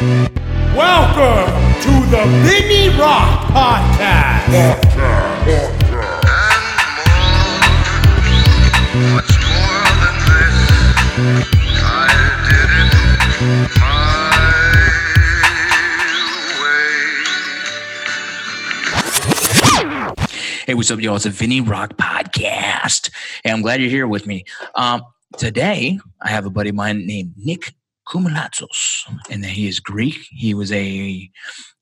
Welcome to the Vinny Rock Podcast. Hey, what's up, y'all? It's a Vinny Rock podcast. Hey, I'm glad you're here with me. Um, today, I have a buddy of mine named Nick Koumalatsos, and then he is Greek. He was a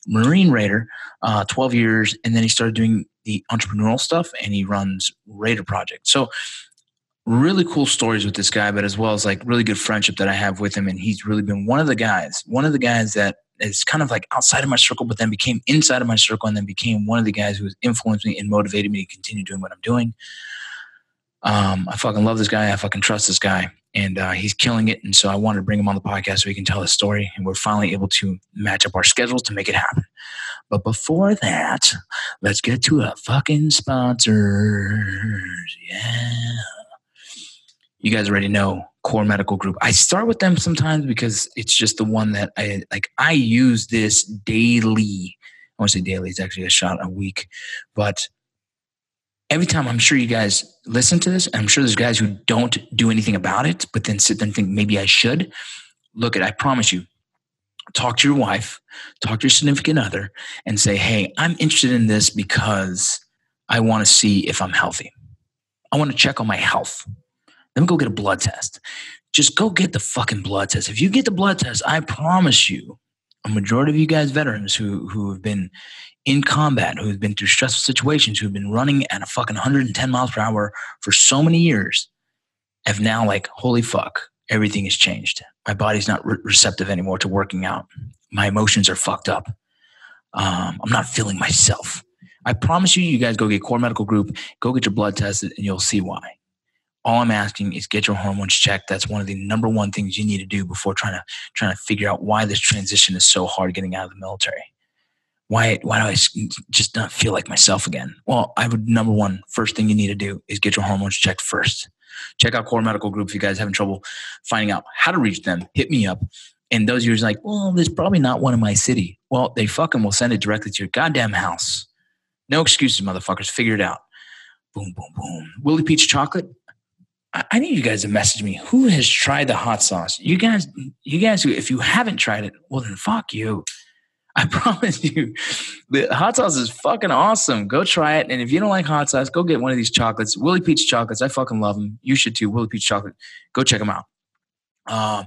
Marine Raider, uh, 12 years, and then he started doing the entrepreneurial stuff, and he runs Raider Project. So, really cool stories with this guy, but as well as like really good friendship that I have with him, and he's really been one of the guys, one of the guys that is kind of like outside of my circle, but then became inside of my circle, and then became one of the guys who has influenced me and motivated me to continue doing what I'm doing. Um, I fucking love this guy. I fucking trust this guy, and uh, he's killing it. And so I wanted to bring him on the podcast so he can tell his story. And we're finally able to match up our schedules to make it happen. But before that, let's get to our fucking sponsors. Yeah, you guys already know Core Medical Group. I start with them sometimes because it's just the one that I like. I use this daily. I want to say daily. It's actually a shot a week, but every time I'm sure you guys listen to this, I'm sure there's guys who don't do anything about it, but then sit there and think maybe I should. Look at, I promise you, talk to your wife, talk to your significant other, and say, hey, I'm interested in this because I want to see if I'm healthy. I want to check on my health. Let me go get a blood test. Just go get the fucking blood test. If you get the blood test, I promise you, a majority of you guys veterans who who have been in combat, who have been through stressful situations, who have been running at a fucking 110 miles per hour for so many years, have now like, holy fuck, everything has changed. My body's not re- receptive anymore to working out. My emotions are fucked up. Um, I'm not feeling myself. I promise you, you guys go get Core Medical Group, go get your blood tested, and you'll see why. All I'm asking is get your hormones checked. That's one of the number one things you need to do before trying to trying to figure out why this transition is so hard getting out of the military why why do I just not feel like myself again? Well, I would number one first thing you need to do is get your hormones checked first. Check out Core Medical Group if you guys having trouble finding out how to reach them. Hit me up. And those years like, well, there's probably not one in my city. Well, they fucking will send it directly to your goddamn house. No excuses, motherfuckers. Figure it out. Boom, boom, boom. Willie Peach Chocolate. I, I need you guys to message me. Who has tried the hot sauce? You guys, you guys, if you haven't tried it, well then fuck you. I promise you, the hot sauce is fucking awesome. Go try it. And if you don't like hot sauce, go get one of these chocolates. Willie Peach chocolates. I fucking love them. You should too. Willie Peach chocolate. Go check them out. Um,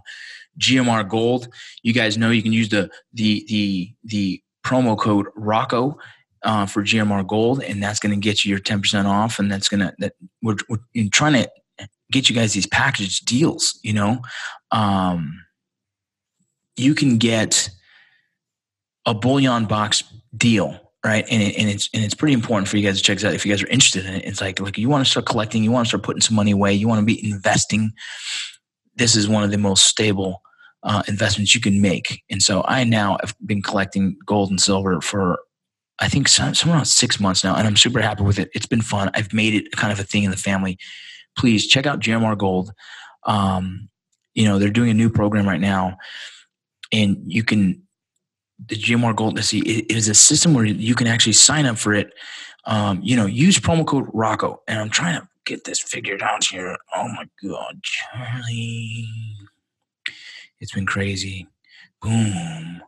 GMR Gold. You guys know you can use the the the the promo code Rocco uh, for GMR Gold, and that's going to get you your ten percent off. And that's going to that we're, we're trying to get you guys these package deals. You know, um, you can get a bullion box deal right? And, it, and it's and it's pretty important for you guys to check this out. If you guys are interested in it it's like like you want to start collecting you want to start putting some money away you want to be investing this is one of the most stable uh, investments you can make. And so i now have been collecting gold and silver for i think somewhere around six months now and i'm super happy with it. It's been fun. I've made it kind of a thing in the family. Please check out gmr gold. Um, you know they're doing a new program right now and you can the GMR Gold Let's see, it is a system where you can actually sign up for it. Um, you know, use promo code Rocco, and I'm trying to get this figured out here. Oh my god, Charlie, it's been crazy. Boom.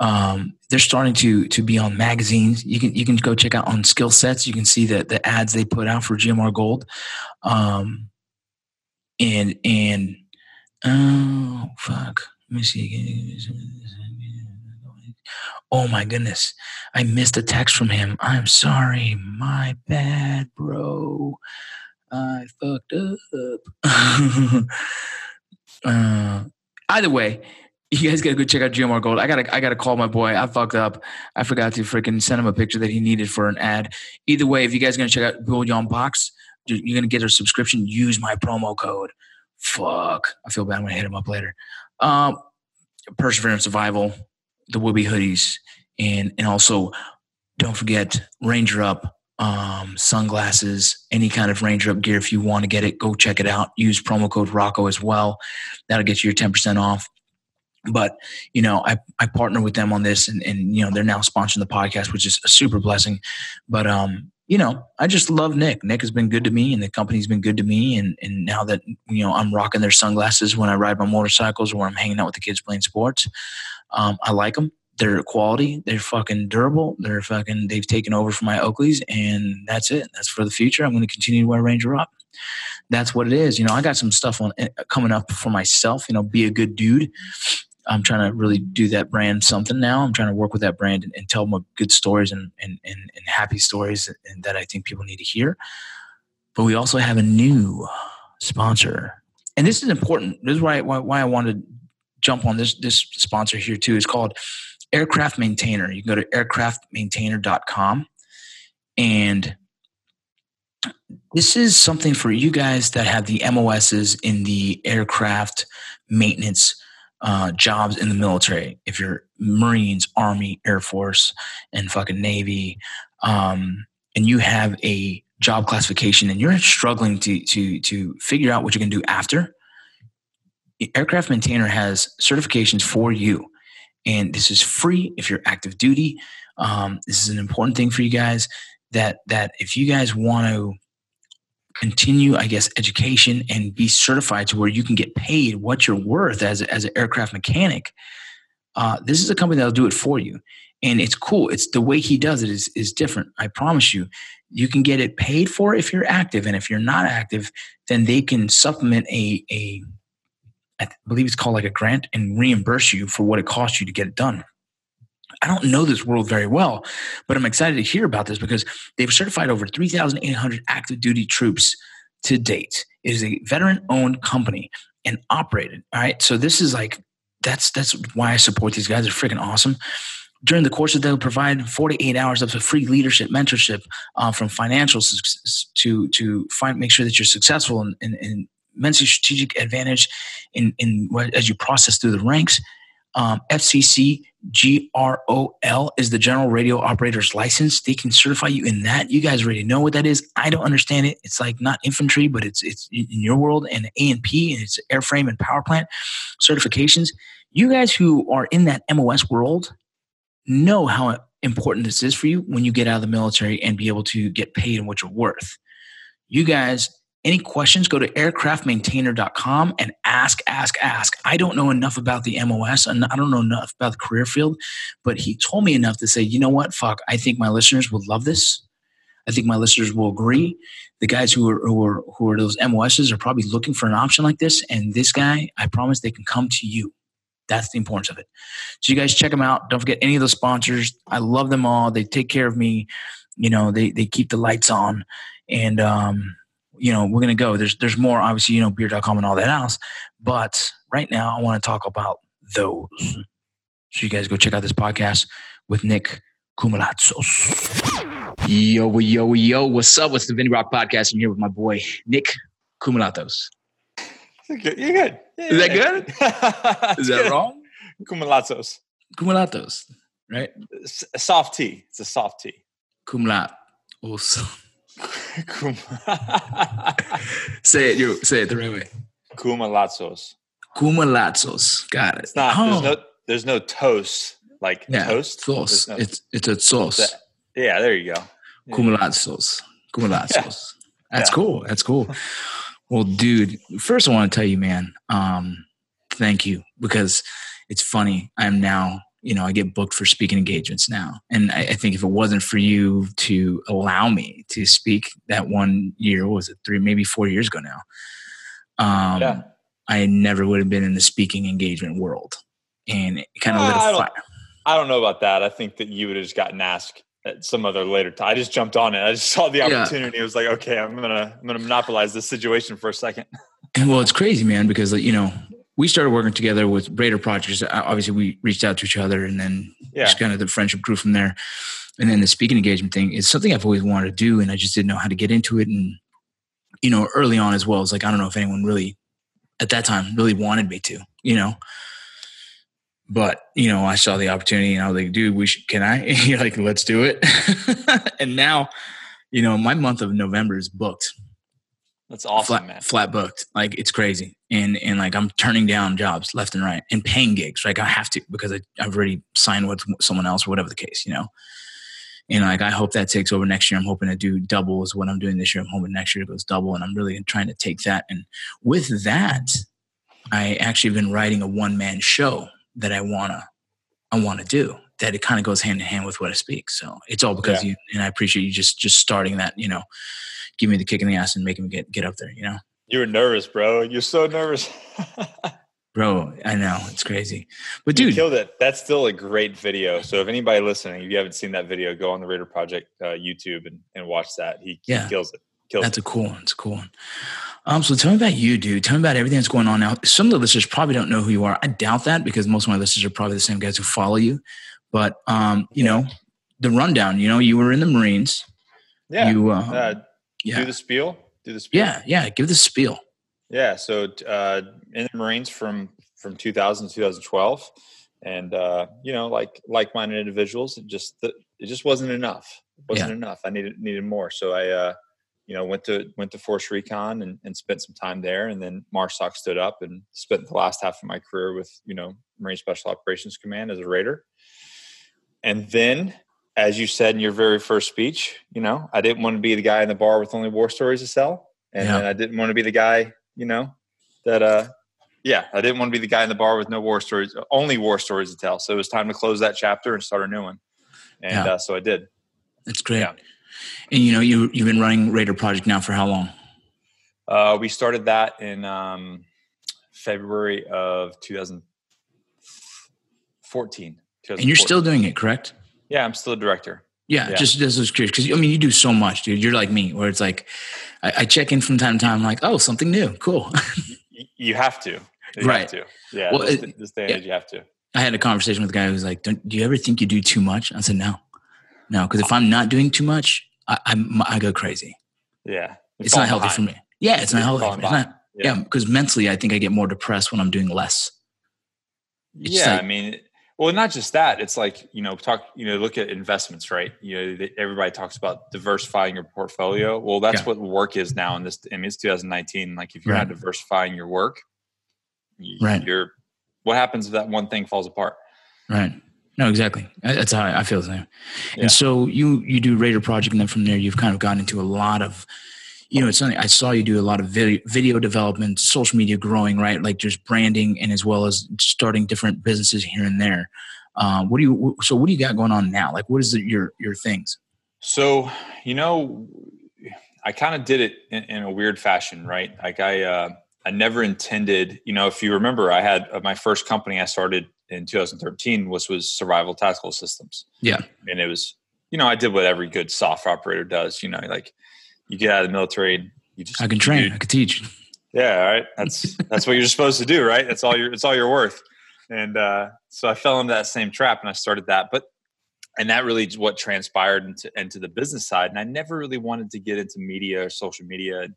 Um, they're starting to to be on magazines. You can you can go check out on skill sets. You can see the the ads they put out for GMR Gold. Um, and and oh fuck, let me see. Oh my goodness. I missed a text from him. I'm sorry. My bad, bro. I fucked up. uh, either way, you guys gotta go check out GMR Gold. I gotta I gotta call my boy. I fucked up. I forgot to freaking send him a picture that he needed for an ad. Either way, if you guys are gonna check out Bullion Box, you're gonna get a subscription. Use my promo code. Fuck. I feel bad. I'm gonna hit him up later. Um, Perseverance Survival the Wooby hoodies, and and also don't forget Ranger Up um, sunglasses, any kind of Ranger Up gear. If you want to get it, go check it out. Use promo code Rocco as well. That'll get you your ten percent off. but you know I, I partner with them on this and, and you know they're now sponsoring the podcast which is a super blessing but um you know i just love nick nick has been good to me and the company's been good to me and and now that you know i'm rocking their sunglasses when i ride my motorcycles or i'm hanging out with the kids playing sports um, i like them they're quality. They're fucking durable. They're fucking they've taken over for my oakleys and that's it. That's for the future. I'm going to continue to wear ranger rock. That's what it is. You know i got some stuff on eh, coming up for myself. You know be a good dude. I'm trying to really do that brand something now. I'm trying to work with that brand and, and tell them good stories and, and, and, and happy stories that I think people need to hear. But we also have a new sponsor. And this is important. This is why, why, why I wanted jump on this, this sponsor here too. It's called Aircraft Maintainer. You can go to aircraftmaintainer.com. And this is something for you guys that have the MOSs in the aircraft maintenance uh, jobs in the military. If you're Marines, Army, Air Force, and fucking Navy, um, and you have a job classification and you're struggling to to to figure out what you're to do after, Aircraft Maintainer has certifications for you, and this is free if you're active duty. Um, this is an important thing for you guys. That that if you guys want to continue, I guess, education and be certified to where you can get paid what you're worth as, as an aircraft mechanic, uh, this is a company that'll do it for you. And it's cool. It's the way he does it is, is different. I promise you, you can get it paid for if you're active. And if you're not active, then they can supplement a, a I believe it's called like a grant and reimburse you for what it costs you to get it done. I don't know this world very well, but I'm excited to hear about this because they've certified over 3,800 active duty troops to date. It is a veteran owned company and operated. All right. So this is like, that's, that's why I support these guys. They're freaking awesome. During the course they'll provide 48 hours of free leadership mentorship uh, from financial to, to find, make sure that you're successful and, and, and immensely strategic advantage in, in as you process through the ranks um, FCC GROL is the General Radio Operator's License. They can certify you in that. You guys already know what that is. I don't understand it. It's like not infantry, but it's it's in your world and A and P and it's airframe and power plant certifications. You guys who are in that MOS world know how important this is for you when you get out of the military and be able to get paid and what you're worth. You guys any questions, go to aircraftmaintainer.com and ask, ask, ask. I don't know enough about the MOS and I don't know enough about the career field, but he told me enough to say, you know what, fuck, I think my listeners will love this. I think my listeners will agree. The guys who are, who are, who are those MOSs are probably looking for an option like this. And this guy, I promise they can come to you. That's the importance of it. So you guys check them out. Don't forget any of the sponsors. I love them all. They take care of me. You know, they, they keep the lights on. And, um, you know, we're going to go. There's there's more, obviously, you know, beer.com and all that else. But right now, I want to talk about those. So you guys go check out this podcast with Nick Koumalatsos. Yo, yo, yo, what's up? What's the Vinny Rock podcast? I'm here with my boy, Nick Koumalatsos. You're good. You're good. Yeah, Is that good? Is that wrong? Kumalatzos. Koumalatsos, right? S- a soft tea. It's a soft tea. Kumlat. Kum- say it, you say it the right way. Kumalatzos. Koumalatsos. Got it. It's not. Oh, There's no. There's no toast like yeah, toast. Sauce. No- It's it's a sauce. yeah, there you go. Yeah. Koumalatsos. Koumalatsos. That's Yeah. cool. That's cool. Well, dude, first I want to tell you, man, um, thank you because it's funny. I'm now, you know, I get booked for speaking engagements now. And I, I think if it wasn't for you to allow me to speak that one year, what was it, three, maybe four years ago now, um, Yeah. I never would have been in the speaking engagement world. And it kind of Ah, lit I a don't- fire. I don't know about that. I think that you would have just gotten asked at some other later time. I just jumped on it. I just saw the Yeah. opportunity. It was like, okay, I'm gonna I'm gonna monopolize this situation for a second. And well, it's crazy, man, because like, you know, we started working together with Raider Projects. Obviously, we reached out to each other, and then Yeah. just kind of the friendship grew from there. And then the speaking engagement thing is something I've always wanted to do, and I just didn't know how to get into it. And you know, early on as well, it's like I don't know if anyone really, at that time, really wanted me to, you know. But you know, I saw the opportunity, and I was like, "Dude, we should." Can I? You're like, "Let's do it." and now, you know, my month of November is booked That's awesome, flat, man. flat booked. Like it's crazy. And and like I'm turning down jobs left and right and paying gigs. Like I have to because I, I've already signed with someone else or whatever the case, you know. And like I hope that takes over next year. I'm hoping to do double is what I'm doing this year. I'm hoping next year it goes double, and I'm really trying to take that. And with that, I actually have been writing a one man show that I wanna I wanna do. That it kind of goes hand in hand with what I speak. So it's all because Yeah. you and I appreciate you just just starting that. You know, give me the kick in the ass and making me get get up there. You know. You were nervous, bro. You're so nervous. Bro, I know it's crazy, but you dude, killed it. That's still a great video. So if anybody listening, if you haven't seen that video, go on the Raider Project uh, YouTube and, and watch that. He, he Yeah. kills it. Kills that's it. a cool one. It's a cool one. Um, so tell me about you, dude. Tell me about everything that's going on now. Some of the listeners probably don't know who you are. I doubt that because most of my listeners are probably the same guys who follow you. But um, you know, the rundown. You know, you were in the Marines. Yeah. You, uh, uh, yeah, Do the spiel. Do the spiel. yeah, yeah. Give the spiel. Yeah. So uh, in the Marines from from 2000 to 2012, and uh, you know, like like-minded individuals, it just it just wasn't enough. It wasn't Yeah. enough. I needed needed more. So I, uh, you know, went to went to Force Recon and, and spent some time there, and then Marsoc stood up and spent the last half of my career with you know Marine Special Operations Command as a Raider, and then. As you said in your very first speech, you know, I didn't want to be the guy in the bar with only war stories to sell, and Yeah. I didn't want to be the guy, you know, that uh yeah i didn't want to be the guy in the bar with no war stories only war stories to tell so it was time to close that chapter and start a new one and Yeah. uh, so i did That's great. Yeah. And you know, you you've been running Raider Project now for how long? uh, we started that in um, february of 2014 And you're still doing it, correct? Yeah i'm still a director Yeah, Yeah. just just was curious because I mean you do so much, dude. You're like me, where it's like I, I check in from time to time, I'm like, oh, something new, cool. You have to you Right. have to yeah Well, this, this day yeah. you have to I had a conversation with a guy who was like, Don't, "Do you ever think you do too much?" I said, "No, no, because if I'm not doing too much, I I'm, I go crazy. yeah It's not healthy for me. Yeah, it's not healthy. It's not, Yeah. yeah, because mentally, I think I get more depressed when I'm doing less. It's yeah like- i mean well not just that it's like you know talk you know look at investments right you know everybody talks about diversifying your portfolio mm-hmm. well that's Yeah. what work is now in this i mean it's 2019 like if you're not diversifying your work y- Right. you're what happens if that one thing falls apart Right. No, exactly. That's how I I feel the same. Yeah. And so you you do Raider Project, and then from there you've kind of gotten into a lot of, you know, it's something I saw you do a lot of video video development, social media growing, right? Like just branding, and as well as starting different businesses here and there. Um, what do you? So what do you got going on now? Like, what is the, your your things? So, you know, I kind of did it in, in a weird fashion, right? Like I, uh, I never intended, you know, if you remember, I had uh, my first company I started in 2013 was was Survival Tactical Systems. Yeah. and it was, you know, I did what every good software operator does. You know, like you get out of the military, and you just I can train. do- I can teach. yeah, all right. That's that's what you're supposed to do, right? That's all you're. It's all you're worth. And uh, so I fell into that same trap, and I started that. But and that really is what transpired into into the business side. And I never really wanted to get into media or social media.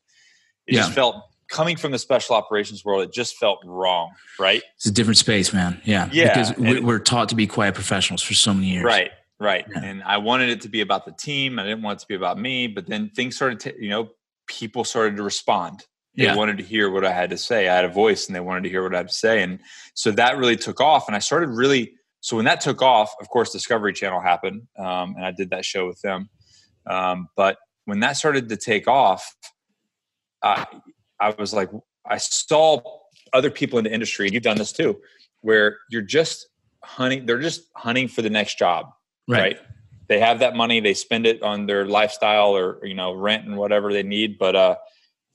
It just felt coming from the special operations world. It just felt wrong, right? It's a different space, man. Yeah. Yeah, Because we, we're taught to be quiet professionals for so many years. Right, right. Yeah. And I wanted it to be about the team. I didn't want it to be about me. But then things started to, you know, people started to respond. They Yeah. wanted to hear what I had to say. I had a voice and they wanted to hear what I had to say. And so that really took off. And I started really, so when that took off, of course, Discovery Channel happened. Um, and I did that show with them. Um, but when that started to take off, I, I was like, I saw other people in the industry, and you've done this too, where you're just hunting, they're just hunting for the next job Right. right. They have that money, they spend it on their lifestyle or you know rent and whatever they need, but uh,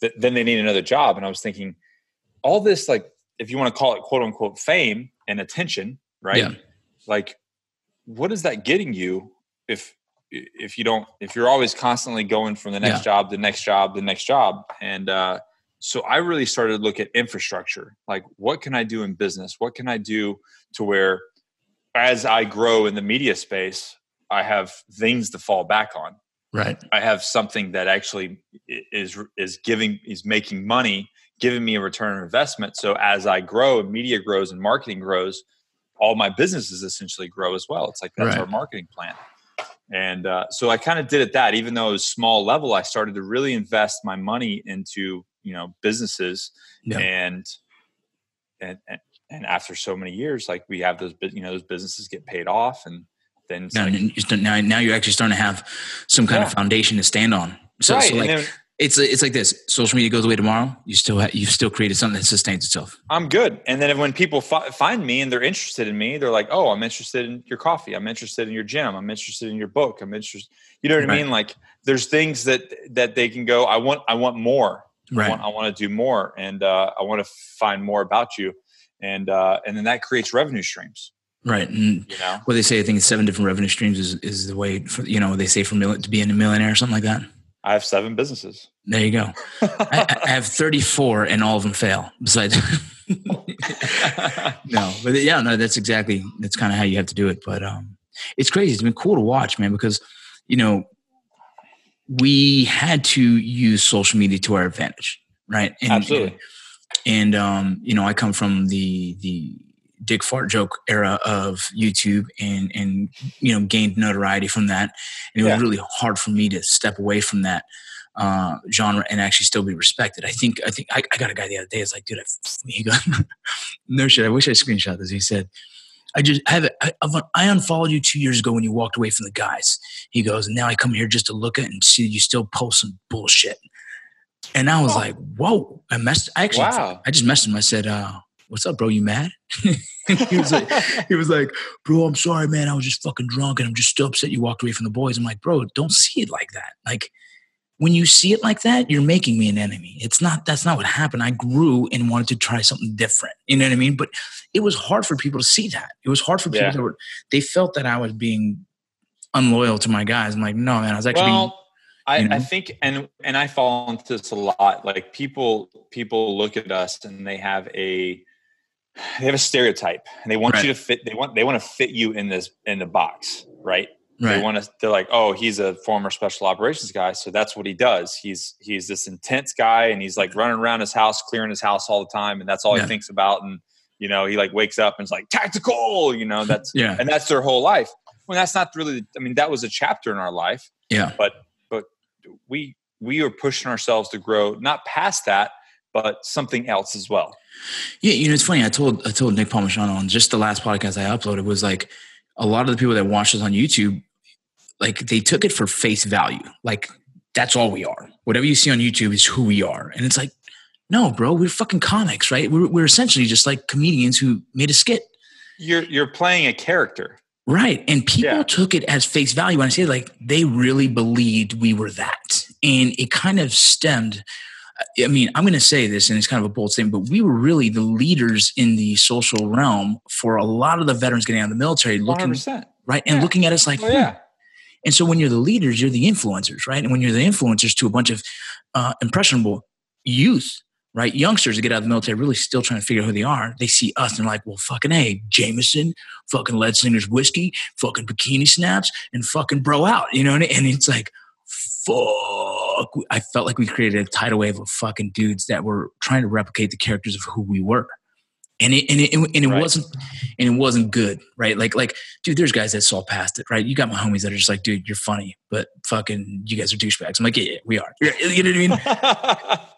th- then they need another job. And I was thinking, all this like, if you want to call it quote unquote fame and attention, right? Yeah. Like, what is that getting you if if you don't if you're always constantly going from the next Yeah. job, the next job, the next job, and uh, so I really started to look at infrastructure. Like, what can I do in business? What can I do to where as I grow in the media space, I have things to fall back on. Right. I have something that actually is is giving is making money, giving me a return on investment. So as I grow and media grows and marketing grows, all my businesses essentially grow as well. It's like that's Right. our marketing plan. And uh, so I kind of did it that, even though it was small level, I started to really invest my money into you know businesses Yeah. and, and and and after so many years like we have those you know those businesses get paid off and then Now, like, now, now you're actually starting to have some kind of foundation to stand on. So, right so like then it's it's like this: social media goes away tomorrow. You still ha- you've still created something that sustains itself. I'm good. And then when people fi- find me and they're interested in me, they're like, "Oh, I'm interested in your coffee. I'm interested in your gym. I'm interested in your book. I'm interested." You know what I mean? Like, there's things that that they can go. I want. I want more. I Right. want, I want to do more, and uh, I want to find more about you, and uh, and then that creates revenue streams. Right. And You know, what they say, I think it's seven different revenue streams is, is the way for, you know, they say for mil- to being a millionaire or something like that. I have seven businesses. There you go. I, I have 34 and all of them fail besides. no, but yeah, no, that's exactly, that's kind of how you have to do it. But um, it's crazy. It's been cool to watch, man, because, you know, we had to use social media to our advantage. Right. And, Absolutely. And, um, you know, I come from the, the, dick fart joke era of YouTube and and you know gained notoriety from that. And it Yeah. was really hard for me to step away from that uh, genre and actually still be respected. I think I think I, I got a guy the other day. It's like, dude, I, he goes, no shit. I wish I screenshot this. He said, I just I have it. I, I unfollowed you two years ago when you walked away from the guys. He goes, and now I come here just to look at and see you still post some bullshit. And I was Oh. like, whoa! I messed. I actually, Wow. I just messaged him. I said, uh, "What's up, bro? You mad?" he was like, he was like, bro, I'm sorry, man. I was just fucking drunk and I'm just still upset you walked away from the boys. I'm like, bro, don't see it like that. Like, when you see it like that, you're making me an enemy. It's not, that's not what happened. I grew and wanted to try something different. You know what I mean? But it was hard for people to see that. It was hard for people Yeah. that were, they felt that I was being unloyal to my guys. I'm like, no, man, I was actually being, well, I, you know? I think, and and I fall into this a lot. Like people, people look at us and they have a they have a stereotype, and they want Right. you to fit. They want they want to fit you in this in the box, right? They want to. They're like, oh, he's a former special operations guy, so that's what he does. He's he's this intense guy, and he's like running around his house, clearing his house all the time, and that's all Yeah. he thinks about. And you know, he like wakes up and is like tactical. You know, that's yeah. and that's their whole life. Well, that's not really. I mean, that was a chapter in our life Yeah. but we we are pushing ourselves to grow not past that but something else as well Yeah, you know, it's funny. I told I told Nick Palmisciano on just the last podcast I uploaded was like a lot of the people that watch us on YouTube, like they took it for face value. Like that's all we are. Whatever you see on YouTube is who we are. And it's like, no, bro, we're fucking comics, right? We're we're essentially just like comedians who made a skit. you're you're playing a character Right. And people Yeah. took it as face value. When I say like they really believed we were that. And it kind of stemmed. I mean, I'm going to say this, and it's kind of a bold statement, but we were really the leaders in the social realm for a lot of the veterans getting out of the military, looking 100% right and Yeah. looking at us like, oh yeah and so when you're the leaders, you're the influencers, right? And when you're the influencers to a bunch of uh, impressionable youth, right? Youngsters that get out of the military really still trying to figure out who they are. They see us and they're like, well, fucking A, Jameson, fucking Lead Singer's whiskey, fucking bikini snaps, and fucking bro out. You know, and, and it's like, fuck. I felt like we created a tidal wave of fucking dudes that were trying to replicate the characters of who we were. And it, and it, and it Right. wasn't and it wasn't good, right? Like like dude, there's guys that saw past it, right? You got my homies that are just like, dude, you're funny, but fucking, you guys are douchebags. I'm like, yeah, yeah we are. You know what I mean?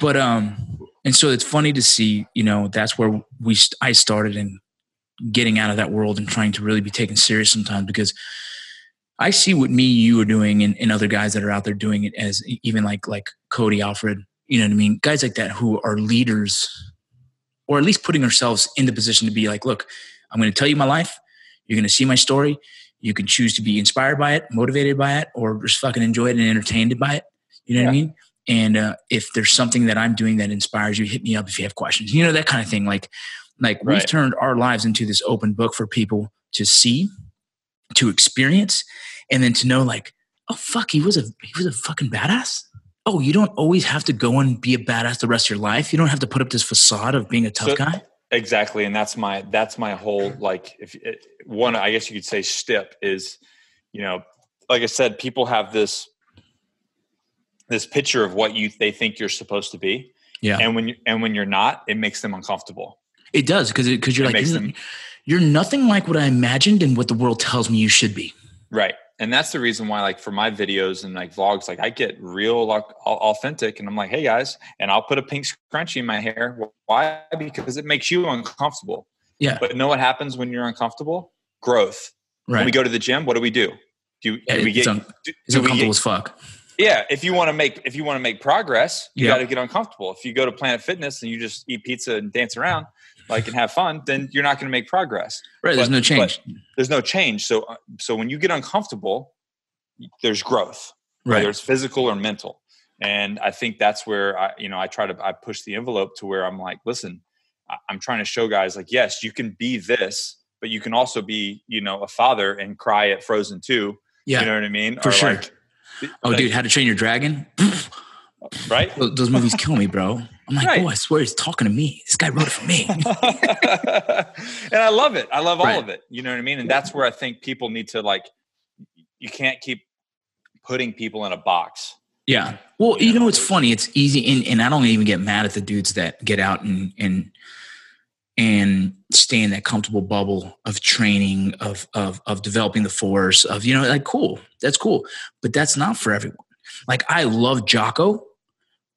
But um, and so it's funny to see, you know, that's where we I started in getting out of that world and trying to really be taken serious sometimes because I see what me, you are doing, and, and other guys that are out there doing it as even like like Cody Alfred, you know what I mean? Guys like that who are leaders, or at least putting ourselves in the position to be like, look, I'm going to tell you my life. You're going to see my story. You can choose to be inspired by it, motivated by it, or just fucking enjoy it and entertained by it. You know what I mean? And uh, if there's something that I'm doing that inspires you, hit me up if you have questions. You know that kind of thing. Like, like we've turned our lives into this open book for people to see, to experience, and then to know, like, oh fuck, he was a he was a fucking badass. Oh, you don't always have to go and be a badass the rest of your life. You don't have to put up this facade of being a tough So- guy. exactly and that's my that's my whole like if it, one i guess you could say step is you know like i said people have this this picture of what you they think you're supposed to be. Yeah, and when you and when you're not it makes them uncomfortable. It does because because you're It like you're, them- you're nothing like what I imagined and what the world tells me you should be. right. And that's the reason why like for my videos and like vlogs like i get real like authentic and i'm like hey guys and i'll put a pink scrunchie in my hair. Why? Because it makes you uncomfortable. Yeah. but know what happens when you're uncomfortable? Growth. Right. when we go to the gym what do we do? Do, Yeah, do we get un- do, do we uncomfortable get, as fuck. Yeah if you want to make if you want to make progress you Yeah. got to get uncomfortable if you go to planet fitness and you just eat pizza and dance around like and have fun then you're not going to make progress Right. There's no change. there's no change. So uh, so when you get uncomfortable, there's growth, whether Right. it's physical or mental. And I think that's where I, you know, I try to I push the envelope to where I'm like, listen, I'm trying to show guys like, yes, you can be this, but you can also be, you know, a father and cry at Frozen 2. Yeah. You know what I mean? For sure. Like, oh, like, dude, How to Train Your Dragon? right? Those, movies kill me, bro. I'm like, Right. oh, I swear he's talking to me. This guy wrote it for me. and I love it. I love all of it. You know what I mean? And that's where I think people need to like you can't keep putting people in a box. Yeah. Well, you know, it's funny. It's easy, and, and I don't even get mad at the dudes that get out and and and stay in that comfortable bubble of training, of of of developing the force, of you know, like cool. That's cool, but that's not for everyone. Like I love Jocko,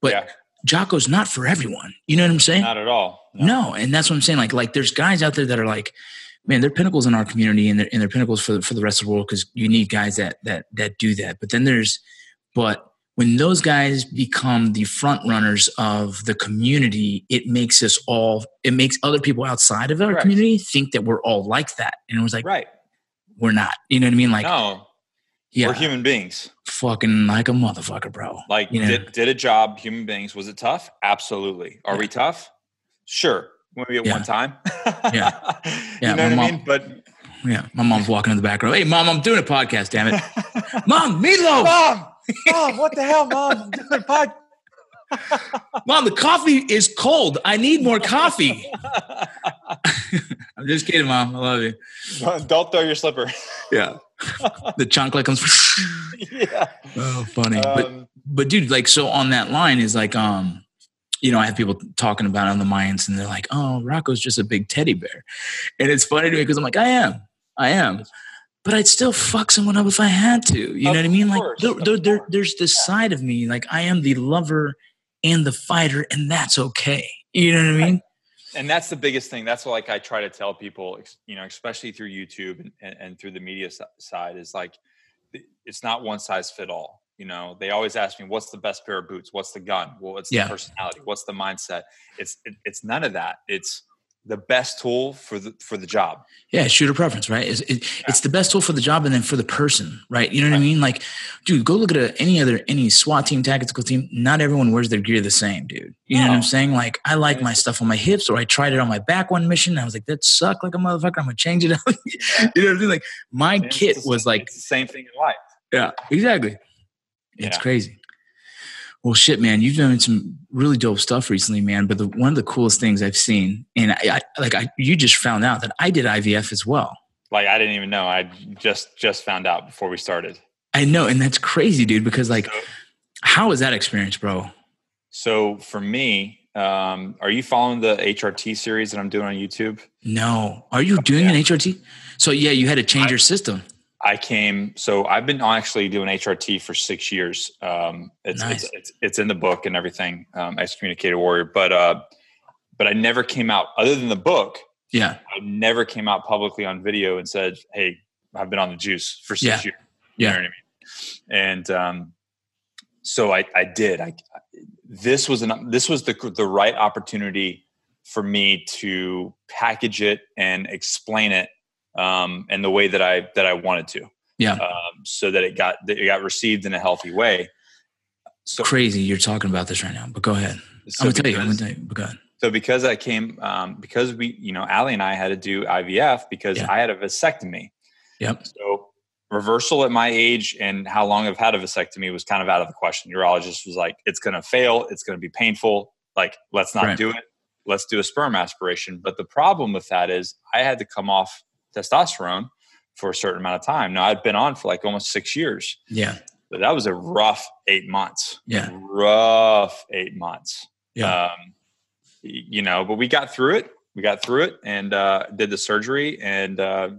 but Yeah. Jocko's not for everyone. You know what I'm saying? Not at all. No, and that's what I'm saying. Like, like there's guys out there that are like, man, they're pinnacles in our community, and they're and they're pinnacles for the, for the rest of the world because you need guys that that that do that. But then there's, but when those guys become the front runners of the community, it makes us all. It makes other people outside of our Right. community think that we're all like that, and it was like Right. we're not. You know what I mean? Like, no, yeah, we're human beings. fucking like a motherfucker, bro. Like You know? did, did a job, human beings. Was it tough? Absolutely. Are we tough? Sure. Maybe at Yeah. one time. Yeah. Yeah, you know what I mean? But Yeah, my mom's walking in the back row. Hey, mom, I'm doing a podcast. Damn it, mom, meatloaf. Mom, Mom, what the hell, Mom? I'm doing a pod. Mom, the coffee is cold. I need more coffee. I'm just kidding, Mom. I love you. Don't throw your slipper. Yeah. The chocolate comes. yeah. oh, funny. but Um, but dude, like so on that line is like um, you know, I have people talking about it on the Mayans, and they're like, "Oh, Rocco's just a big teddy bear," and it's funny to me because I'm like, I am, I am. But I'd still fuck someone up if I had to. You know what I mean? Like, course, there, there, there- there's this side of me, like I am the lover and the fighter, and that's okay. You know what I mean? and that's the biggest thing that's what like i try to tell people you know especially through youtube and, and, and through the media side is like it's not one size fit all you know they always ask me what's the best pair of boots what's the gun well what's Yeah. the personality what's the mindset it's it, it's none of that it's the best tool for the for the job Yeah, shooter preference, right? It's, it, it's the best tool for the job and then for the person, right? You know what I mean? Like, dude, go look at a, any other any SWAT team, tactical team. Not everyone wears their gear the same, dude. You know what I'm saying? Like, I like my stuff on my hips, or I tried it on my back one mission. And I was like, that sucked like a motherfucker. I'm gonna change it up. you know what I'm saying? Like, my it's kit was same- like, it's the same thing in life yeah, exactly. It's Yeah. crazy. Well, shit, man, you've done some really dope stuff recently, man. But the, one of the coolest things I've seen, and I, I like, I you just found out that I did IVF as well. like i didn't even know i just just found out before we started I know, and that's crazy, dude. Because like, So- how was that experience, bro? so for me um, are you following the hrt series that i'm doing on youtube No, are you doing an HRT? So yeah, you had to change I- your system. I came, so I've been actually doing HRT for six years. Um, it's, Nice. it's, it's, it's in the book and everything, um, Excommunicated Warrior, but, uh, but I never came out other than the book. Yeah, I never came out publicly on video and said, Hey, I've been on the juice for six Yeah. years. You Yeah. know what I mean? And, um, so I, I did, I, this was an, this was the, the right opportunity for me to package it and explain it um, and the way that I that I wanted to. Yeah. Um, so that it got that it got received in a healthy way. So, crazy. You're talking about this right now, but go ahead. so I'm gonna tell you. I'm because- gonna tell you. But go ahead. so because I came, um, because we, you know, Allie and I had to do IVF because Yeah. I had a vasectomy. Yep. So reversal at my age and how long I've had a vasectomy was kind of out of the question. Urologist was like, it's going to fail. It's going to be painful. Like, let's not Right. do it. Let's do a sperm aspiration. But the problem with that is I had to come off testosterone for a certain amount of time. Now I'd been on for like almost six years, Yeah. but that was a rough eight months. Yeah. Rough eight months. Yeah. Um, you know, but we got through it. We got through it and uh, did the surgery and uh,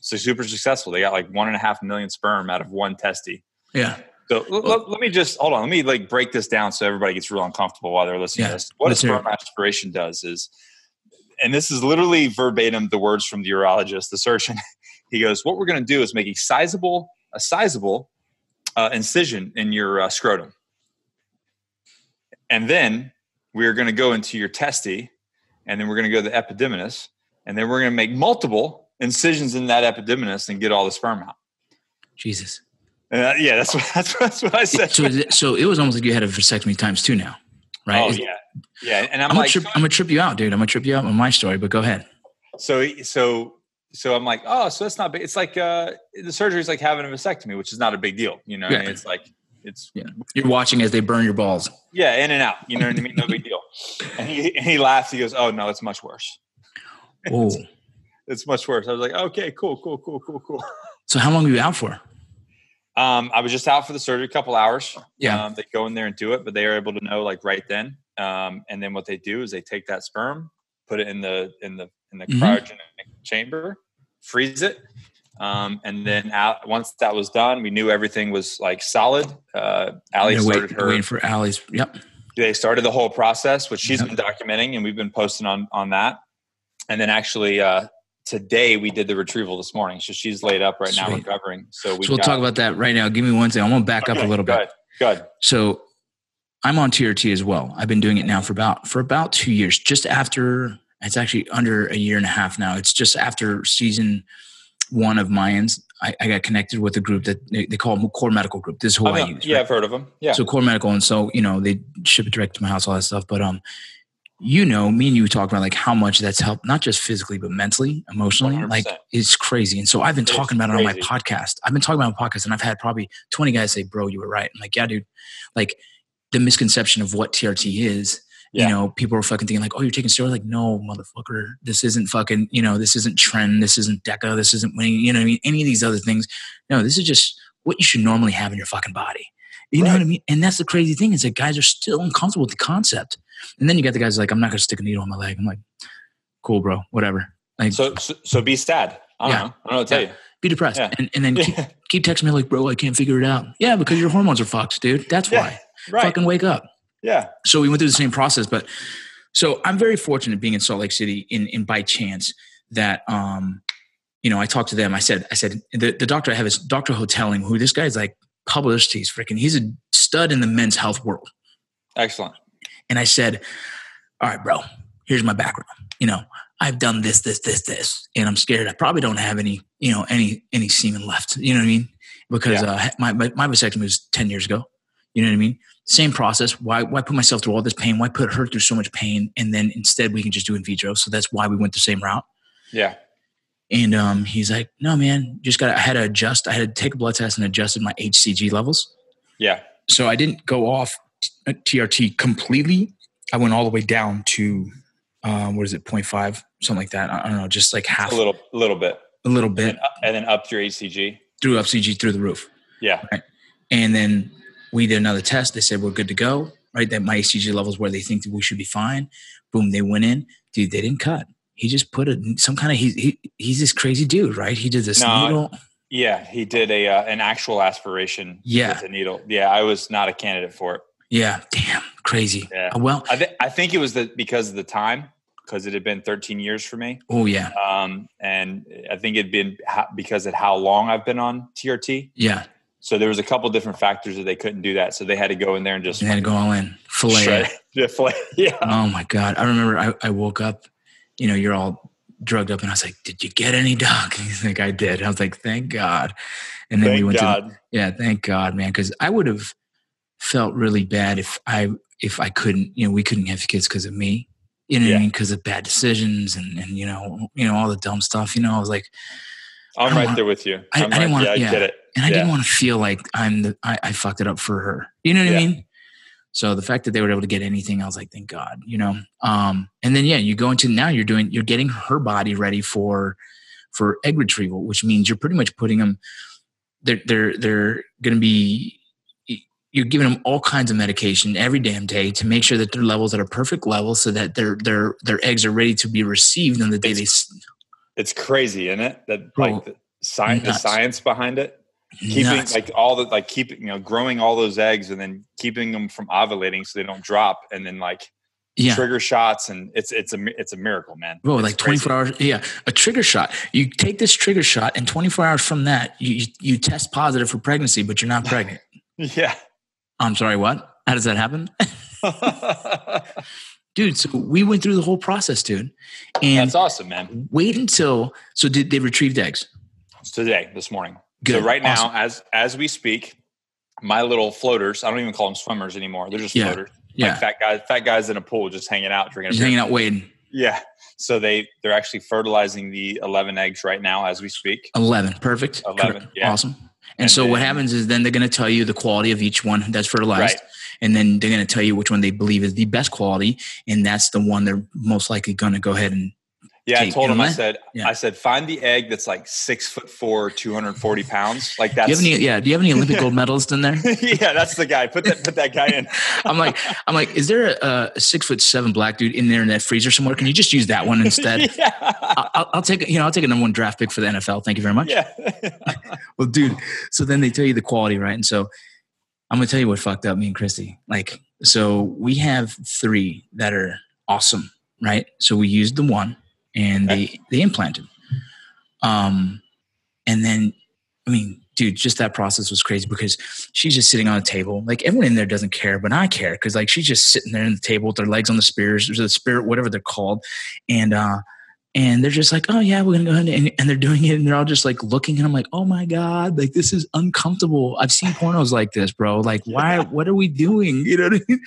So super successful. They got like one and a half million sperm out of one testy. Yeah. So l- l- let me just hold on. Let me like break this down so everybody gets real uncomfortable while they're listening Yeah, to this. What a sperm aspiration does is, and this is literally verbatim the words from the urologist, the surgeon. he goes, "What we're going to do is make a sizable, a sizable uh, incision in your uh, scrotum, and then we're going to go into your testy, and then we're going to go to the epididymis, and then we're going to make multiple incisions in that epididymis and get all the sperm out." Jesus. Uh, yeah, that's what that's, that's what I said. So, it- so it was almost like you had a vasectomy times two now, right? Oh Is- yeah, yeah. And I'm, I'm, like, gonna trip, I'm gonna trip you out, dude. I'm gonna trip you out on my story, but go ahead. so so so I'm like, oh, so that's not big. It's like uh, the surgery is like having a vasectomy, which is not a big deal. You know, Yeah. it's like it's Yeah. You're watching as they burn your balls. yeah, in and out. You know what I mean? No big deal. And he and he laughs. He goes, oh no, it's much worse. Oh, It's much worse. I was like, okay, cool, cool, cool, cool, cool. so how long were you out for? Um, I was just out for the surgery a couple hours. Yeah. Um, they go in there and do it, but they are able to know like right then. Um, and then what they do is they take that sperm, put it in the in the in the Mhm. cryogenic chamber, freeze it, um, and then out, once that was done, we knew everything was like solid. Uh, Allie started wait- her. waiting for Allie's. Yep. They started the whole process, which she's Yep. been documenting, and we've been posting on on that. And then actually uh, today we did the retrieval this morning, so she's laid up right now recovering. So we So we'll talk about that right now. Give me one second. I want to back up a little bit. Good. Good. So I'm on TRT as well. I've been doing it now for about for about two years. Just after it's actually under a year and a half now. It's just after season one of Mayans. I, I got connected with a group that they, they call Core Medical Group. This is who Oh, I use. Yeah, right? I've heard of them. Yeah. So Core Medical, and so you know they ship it direct to my house, all that stuff. But um, you know, me and you talk about like how much that's helped, not just physically but mentally, emotionally. 100%. Like it's crazy. And so I've been talking about it on my podcast. I've been talking about my podcast, and I've had probably twenty guys say, "Bro, you were right." I'm like, "Yeah, dude." Like the misconception of what TRT is. Yeah. You know, people are fucking thinking like, "Oh, you're taking steroids." Like, no, motherfucker, this isn't fucking. You know, this isn't tren. This isn't Deca. This isn't winning. You know what I mean? Any of these other things. No, this is just what you should normally have in your fucking body. You know what I mean? And that's the crazy thing is that guys are still uncomfortable with the concept. And then you got the guys like, I'm not going to stick a needle on my leg. I'm like, cool, bro, whatever. Like, So, so, so be sad. I don't Yeah. know. I don't know what to tell Yeah. you. be depressed. yeah. And, and then keep, keep texting me like, bro, I can't figure it out. Yeah, because your hormones are fucked, dude. That's why. Right. Fucking wake up. Yeah. So we went through the same process, but so I'm very fortunate being in Salt Lake City in, in by chance that, um, you know, I talked to them. I said, I said, the, the doctor I have is Dr. Hoteling, who this guy's like published. He's freaking, he's a stud in the men's health world. Excellent. And I said, All right, bro, here's my background. You know, I've done this, this, this, this, and I'm scared I probably don't have any, you know, any any semen left. You know what I mean? Because Yeah. uh, my, my my vasectomy was ten years ago. You know what I mean? Same process. Why why put myself through all this pain? Why put her through so much pain? And then instead we can just do in vitro. So that's why we went the same route. Yeah. And um, he's like, No, man, just got. I had to adjust. I had to take a blood test and adjusted my HCG levels Yeah. so I didn't go off t- uh, TRT completely. I went all the way down to um, what is it, 0.5, something like that. I don't know, just like half, A little, little bit. a little bit And, up- and then up your HCG. through FCG through the roof. Yeah. And then we did another test. They said we're good to go, right? That my HCG levels where they think that we should be fine. Boom, they went in. Dude, they didn't cut. He just put a some kind of he, he he's this crazy dude, right? He did this No, needle. Yeah. He did a uh, an actual aspiration Yeah. with a needle. Yeah. I was not a candidate for it. Yeah, damn, crazy. Yeah. Uh, Well, I, th- I think it was the because of the time because it had been 13 years for me. oh yeah, Um, and I think it'd been ha- because of how long I've been on TRT. yeah. So there was a couple different factors that they couldn't do that. So they had to go in there and just had to go all in, fillet. shred- yeah, fillet- yeah. Oh my God. I remember I, I woke up, you know, you're all drugged up and I was like, did you get any dog? He's like, I did. I was like, thank God. And then we went to, God. the, yeah, thank God, man. Cause I would have felt really bad if I, if I couldn't, you know, we couldn't have kids because of me, you know what Yeah. I mean? Cause of bad decisions and, and, you know, you know, all the dumb stuff, you know, I was like, I I'm right want- there with you. I- I'm I didn't wanna- yeah, I yeah. get it. and I Yeah. didn't want to feel like I'm the, I, I fucked it up for her. You know what I mean? So the fact that they were able to get anything, I was like, thank God, you know? Um, and then, yeah, you go into now you're doing, you're getting her body ready for, for egg retrieval, which means you're pretty much putting them, they're, they're, they're going to be, you're giving them all kinds of medication every damn day to make sure that their levels are at a perfect level so that their, their, their eggs are ready to be received on the day they, It's crazy, isn't it? That like the science, the science behind it. Keeping Nuts. like all the like keeping you know growing all those eggs and then keeping them from ovulating so they don't drop and then like yeah. trigger shots and it's it's a it's a miracle, man. Bro, It's like crazy. 24 hours. Yeah, a trigger shot. You take this trigger shot, and 24 hours from that, you, you, test positive for pregnancy, but you're not pregnant. Yeah. I'm sorry, what? How does that happen? dude, so we went through the whole process, dude. And That's awesome, man. wait until, so did they retrieved eggs? It's today, this morning. Good. So right now, as as we speak, my little floaters, I don't even call them swimmers anymore. They're just Yeah. floaters. Yeah. Like fat guys, fat guys in a pool just hanging out, drinking Just hanging out waiting. Yeah. So they they're actually fertilizing the 11 eggs right now as we speak. 11. Perfect. 11, yeah. Awesome. And, And so what happens is then they're going to tell you the quality of each one that's fertilized. Right. And then they're going to tell you which one they believe is the best quality. And that's the one they're most likely going to go ahead and Yeah, I told him. I said, Yeah. I said, find the egg that's like six foot four, 240 pounds. Like do you have any, yeah. Do you have any Olympic gold medalists in there? yeah, that's the guy. Put that put that guy in. I'm like, I'm like, is there a, a six foot seven black dude in there in that freezer somewhere? Can you just use that one instead? yeah. I'll, I'll take, you know, I'll take a number one draft pick for the NFL. Thank you very much. yeah. Well, dude, so then they tell you the quality, right? And so I'm gonna tell you what fucked up me and Christy. Like, so we have three that are awesome, right? So we used the one and they they implanted. Um and then I mean, dude, just that process was crazy because she's just sitting on a table. Like everyone in there doesn't care, but I care because like she's just sitting there in the table with their legs on the spears, or the spirit, whatever they're called, and uh, and they're just like, oh yeah, we're gonna go ahead and, and they're doing it, and they're all just like looking, and I'm like, oh my god, like this is uncomfortable. I've seen pornos like this, bro. Like, why? What are we doing? You know what I mean?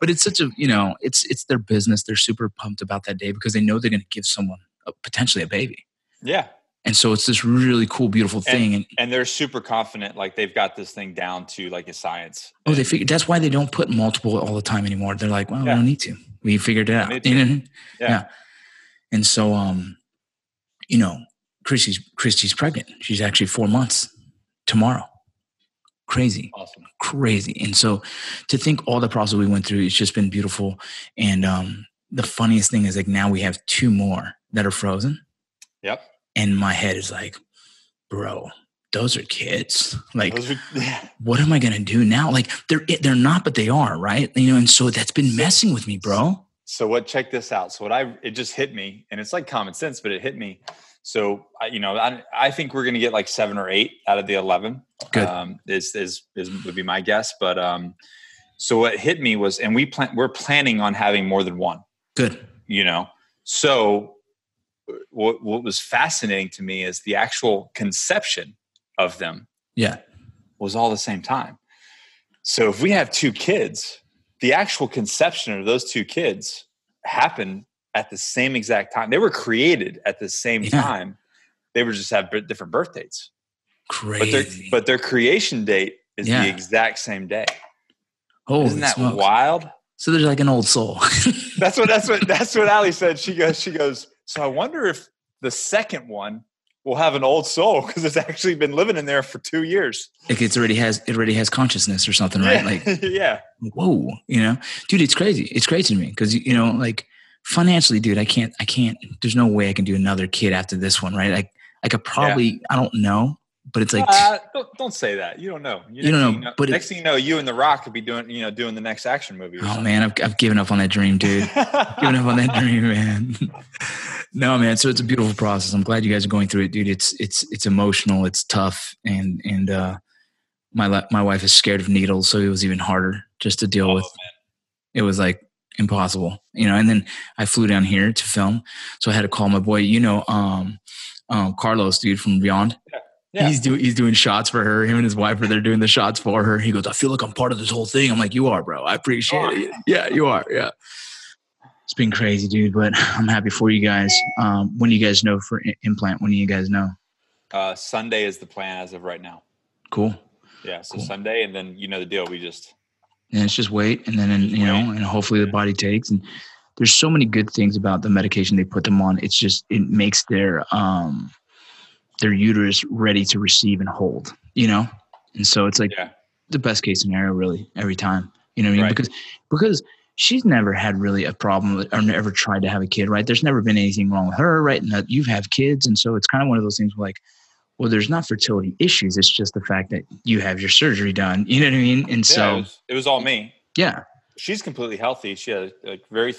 But it's such a, you know, it's it's their business. They're super pumped about that day because they know they're gonna give someone a, potentially a baby. yeah. And so it's this really cool, beautiful thing. And, And they're super confident, like they've got this thing down to like a science. oh, they figure that's why they don't put multiple all the time anymore. They're like, well, Yeah. we don't need to. We figured it out. to. Know? Yeah. And so, um, you know, Christy's Christy's pregnant. She's actually four months tomorrow. Crazy, Awesome. crazy. And so, to think all the process we went through, it's just been beautiful. And um, the funniest thing is like now we have two more that are frozen, Yep. and my head is like, bro, those are kids. Like, are, yeah. what am I gonna do now? Like they're they're not, but they are, right? You know, and so that's been messing with me, bro. So what? Check this out. So what I it just hit me, and it's like common sense, but it hit me. So I, you know, I, I think we're going to get like seven or eight out of the eleven. Good. Um, is, is is would be my guess. But um, so what hit me was, and we plan we're planning on having more than one. Good. You know, so what what was fascinating to me is the actual conception of them Yeah. was all the same time. So if we have two kids, the actual conception of those two kids happened at the same exact time. They were created at the same Yeah. time. They were just have different birth dates, but their Crazy. but their creation date is Yeah. the exact same day. Holy Isn't that smokes. wild? So there's like an old soul. That's what that's what that's what Ali said. She goes she goes. So I wonder if the second one will have an old soul because it's actually been living in there for two years. like it's already has it already has consciousness or something, right? Yeah. Like yeah. whoa, you know, dude, it's crazy. It's crazy to me because you know, like financially, dude, I can't, I can't. There's no way I can do another kid after this one, right? Like I could probably, I don't know, but it's like Uh, don't, don't say that. You don't know. You next don't thing know, but it- next thing you know, you and The Rock could be doing, you know, doing the next action movie. Oh something. man, I've I've given up on that dream, dude. giving up on that dream, man. no, man. So it's a beautiful process. I'm glad you guys are going through it, dude. It's it's it's emotional. It's tough, and and uh, my my wife is scared of needles, so it was even harder just to deal Oh, with. It was like impossible, you know. And then I flew down here to film, so I had to call my boy, you know, um, um, Carlos, dude from Beyond. Yeah. He's doing he's doing shots for her. Him and his wife are there doing the shots for her. He goes, I feel like I'm part of this whole thing. I'm like, you are, bro. I appreciate it. Yeah, you are. Yeah. It's been crazy, dude, but I'm happy for you guys. Um, when do you guys know for i- implant? When do you guys know? Uh, Sunday is the plan as of right now. Cool. Yeah. So Cool. Sunday, and then you know the deal. We just And it's just wait, and then and, you know, and hopefully the body takes. And there's so many good things about the medication they put them on. It's just it makes their um their uterus ready to receive and hold. You know, and so it's like Yeah. the best case scenario, really, every time. You know what I mean? Right. Because because she's never had really a problem with- or never tried to have a kid, right? There's never been anything wrong with her, right? And that you have had kids, and so it's kind of one of those things where like, well, there's not fertility issues. It's just the fact that you have your surgery done. You know what I mean? And Yeah, so it, was, it was all me. yeah, She's completely healthy. She had like very,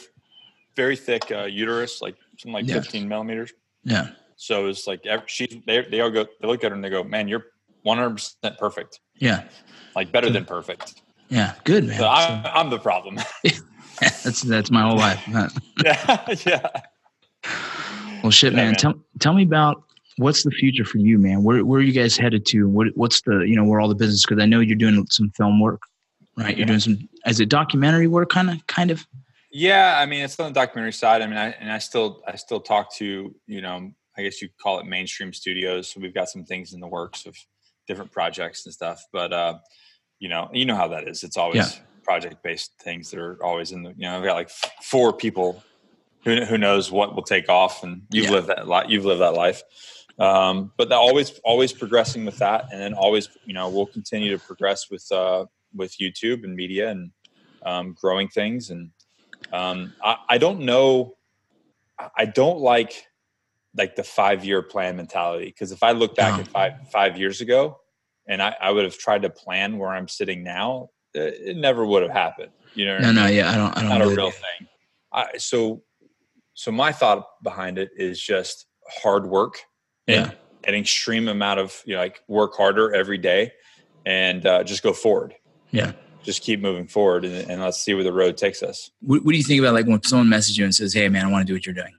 very thick uh, uterus, like something like Yeah. 15 millimeters. yeah, So it's like she, they, they all go, they look at her and they go, "Man, you're 100 percent perfect, yeah, like better than perfect." yeah. Good man. So I'm, I'm the problem. that's that's my whole life. yeah, yeah. Well, shit, Yeah, man. man. Tell tell me about what's the future for you, man. Where where are you guys headed to? What what's the you know where all the business? Because I know you're doing some film work, right? You're Yeah. doing some as a documentary work, kind of, kind of. Yeah, I mean, it's on the documentary side. I mean, I, and I still, I still talk to, you know, I guess you call it mainstream studios. So we've got some things in the works of different projects and stuff. But uh, you know, you know how that is. It's always Yeah. project based things that are always in the. You know, I've got like four people who who knows what will take off, and you've Yeah. lived that life. You've lived that life. Um, but that always, always progressing with that, and then always, you know, we'll continue to progress with uh, with YouTube and media and um, growing things and um, I, I don't know. I don't like like the five year plan mentality because if I look back No. at five five years ago, and I, I would have tried to plan where I'm sitting now, it, it never would have happened. You know, No, no, yeah, I don't, I don't. not a real thing. I, so, so my thought behind it is just hard work Yeah, an extreme amount of you know, like work harder every day, and uh, just go forward. yeah. Just keep moving forward, and, and let's see where the road takes us. What, what do you think about like when someone messages you and says, "Hey, man, I want to do what you're doing"?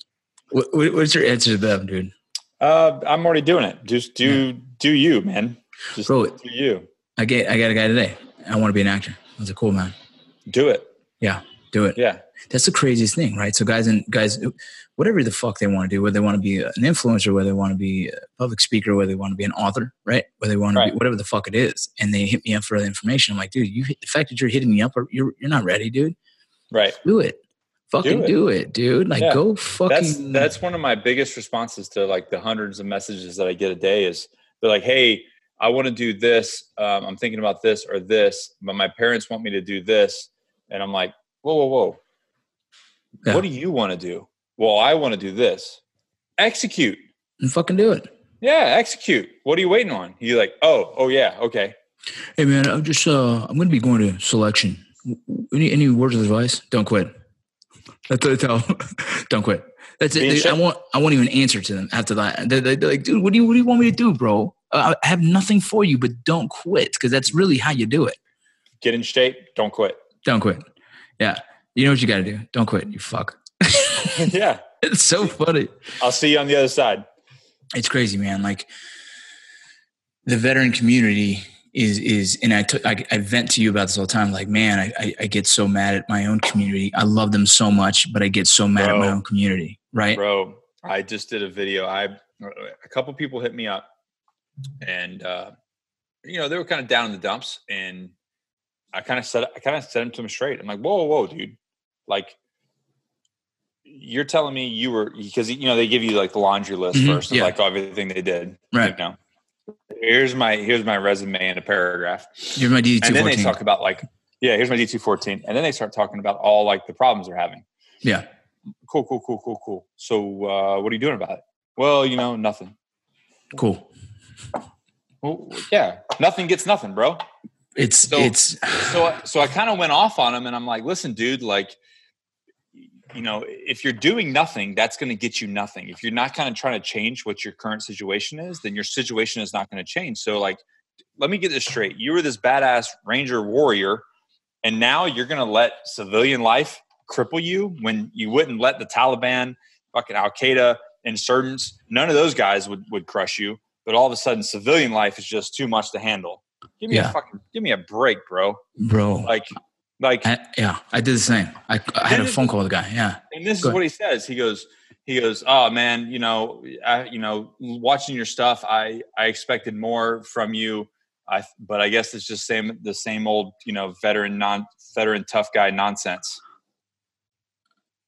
What, what, what's your answer to them, dude? Uh, I'm already doing it. Just do do you, man. Just Bro, do you. I get, I got a guy today. I want to be an actor. I was like, cool, man. Do it. Yeah, do it. Yeah. That's the craziest thing, right? So guys and guys, whatever the fuck they want to do, whether they want to be an influencer, whether they want to be a public speaker, whether they want to be an author, right? Whether they want to be whatever the fuck it is, and they hit me up for the information. I'm like, dude, you hit, the fact that you're hitting me up, you're you're not ready, dude. Right. Do it. Fucking it. do it, dude. Like Yeah. go fucking. That's that's one of my biggest responses to like the hundreds of messages that I get a day is they're like, "Hey, I want to do this. Um, I'm thinking about this or this, but my parents want me to do this," and I'm like, "Whoa, whoa, whoa! Yeah. What do you want to do?" Well, I want to do this. Execute. and fucking do it. Yeah, execute. What are you waiting on? You're like, "Oh, oh yeah, okay." Hey man, I'm just uh I'm gonna be going to selection. Any any words of advice? Don't quit. That's what I tell. them. Don't quit. That's it. They- I won't. I won't even answer to them after that. They're, they're like, dude, what do you what do you want me to do, bro? Uh, I have nothing for you, but don't quit because that's really how you do it. Get in shape. Don't quit. Don't quit. Yeah, you know what you got to do. Don't quit. You fuck. yeah. It's so funny. I'll see you on the other side. it's crazy, man. Like the veteran community is is, and I took- I, I vent to you about this all the time. Like, man, I, I I get so mad at my own community. I love them so much, but I get so mad at my own community. Right? Bro, I just did a video. I a couple people hit me up, and uh, you know they were kind of down in the dumps, and I kind of said I kind of said them to them straight. I'm like, whoa, whoa, dude, like you're telling me you were because you know they give you like the laundry list Mhm, first of yeah. like everything they did. Right. You know, here's my here's my resume in a paragraph, You're my D two and then they fourteen. talk about like yeah, here's my D two fourteen, and then they start talking about all like the problems they're having Yeah. cool, cool, cool, cool, cool. So, uh, what are you doing about it? Well, you know, nothing. Cool. Well, yeah, nothing gets nothing, bro. It's So- it's So, I- so I kind of went off on him, and I'm like, listen, dude, like, you know, if you're doing nothing, that's going to get you nothing. If you're not kind of trying to change what your current situation is, then your situation is not going to change. So, like, let me get this straight: you were this badass ranger warrior, and now you're going to let civilian life cripple you when you wouldn't let the Taliban, fucking Al Qaeda, insurgents, none of those guys would would crush you. But all of a sudden, civilian life is just too much to handle. Give me Yeah. a fucking, give me a break, bro. bro. Like, like, I, yeah, I did the same. I, I had a phone call with a guy. Yeah. and this Go is what he says. He goes, he goes, oh man, you know, I, you know, watching your stuff, I, I expected more from you. I, but I guess it's just same, the same old, you know, veteran, non veteran, tough guy nonsense.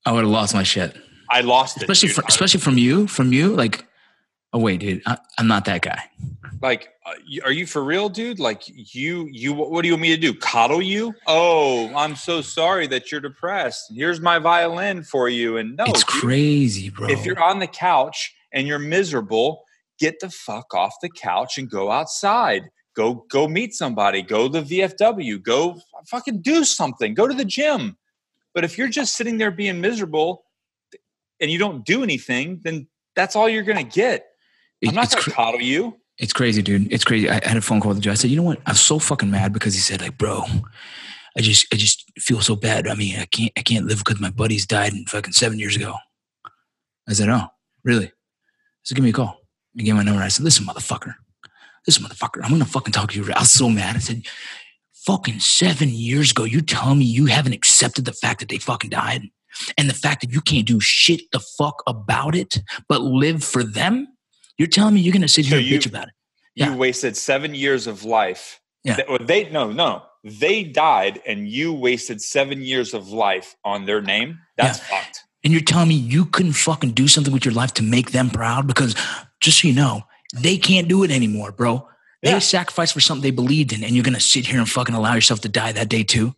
I would have lost my shit. I lost it, Especially from, especially from you, from you, like Oh wait, dude, I, I'm not that guy. Like, Uh, are you for real, dude? Like, you, you, what do you want me to do? Coddle you? Oh, I'm so sorry that you're depressed. Here's my violin for you. And no, it's dude, crazy, bro. if you're on the couch and you're miserable, get the fuck off the couch and go outside. Go, go meet somebody. Go to the VFW. Go fucking do something. Go to the gym. But if you're just sitting there being miserable and you don't do anything, then that's all you're gonna get. It- I'm not gonna cra- coddle you. It's crazy, dude. It's crazy. I I had a phone call with Joe. I said, you know what? I'm so fucking mad because he said, like, bro, I just I just feel so bad. I mean, I can't I can't live because my buddies died in fucking seven years ago. I said, oh, really? So give me a call. He gave my number. I said, listen, motherfucker. Listen, motherfucker. I'm gonna fucking talk to you. I was so mad. I said, fucking seven years ago, you tell me you haven't accepted the fact that they fucking died and the fact that you can't do shit the fuck about it, but live for them. You're telling me you're gonna sit So here and you- bitch about it. Yeah. You wasted seven years of life. Yeah. They, or they no no they died and you wasted seven years of life on their name. That's fucked. and you're telling me you couldn't fucking do something with your life to make them proud because just so you know they can't do it anymore bro they Yeah. sacrificed for something they believed in and you're gonna sit here and fucking allow yourself to die that day too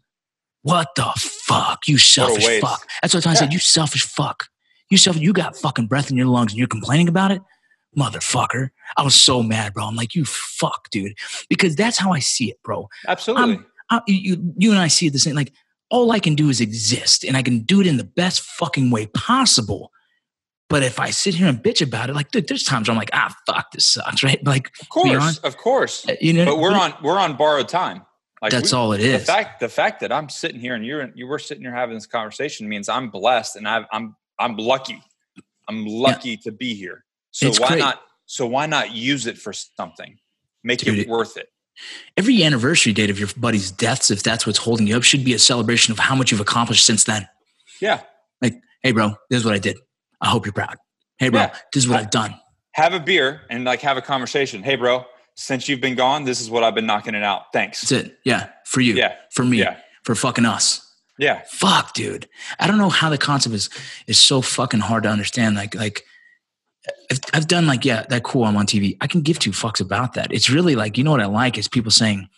what the fuck you selfish fuck that's what i Yeah. said you selfish fuck you selfish you got fucking breath in your lungs and you're complaining about it motherfucker i was so mad bro i'm like you fuck dude because that's how i see it bro Absolutely. I, you, you and I see it the same. Like all I can do is exist, and I can do it in the best fucking way possible. But if I sit here and bitch about it, like dude, there's times where I'm like, ah, fuck, this sucks, right? Like, of course, beyond- of course. you know, But we're on we're on borrowed time. Like That's we- all it is. The fact the fact that I'm sitting here and you're you were sitting here having this conversation means I'm blessed and I've, I'm I'm lucky. I'm lucky to be here. So It's why great. not? So why not use it for something? Make Dude, it worth it. Every anniversary date of your buddy's deaths, if that's what's holding you up, should be a celebration of how much you've accomplished since then. Yeah. Like, hey, bro, this is what I did. I hope you're proud. Hey, bro, Yeah. this is what I- I've done. have a beer and like have a conversation. Hey, bro, since you've been gone, this is what I've been knocking it out. Thanks. That's it. Yeah, for you, Yeah. for me, Yeah. for fucking us. Yeah. fuck dude i don't know how the concept is is so fucking hard to understand like like I've, I've done like yeah that cool i'm on tv i can give two fucks about that it's really like you know what i like is people saying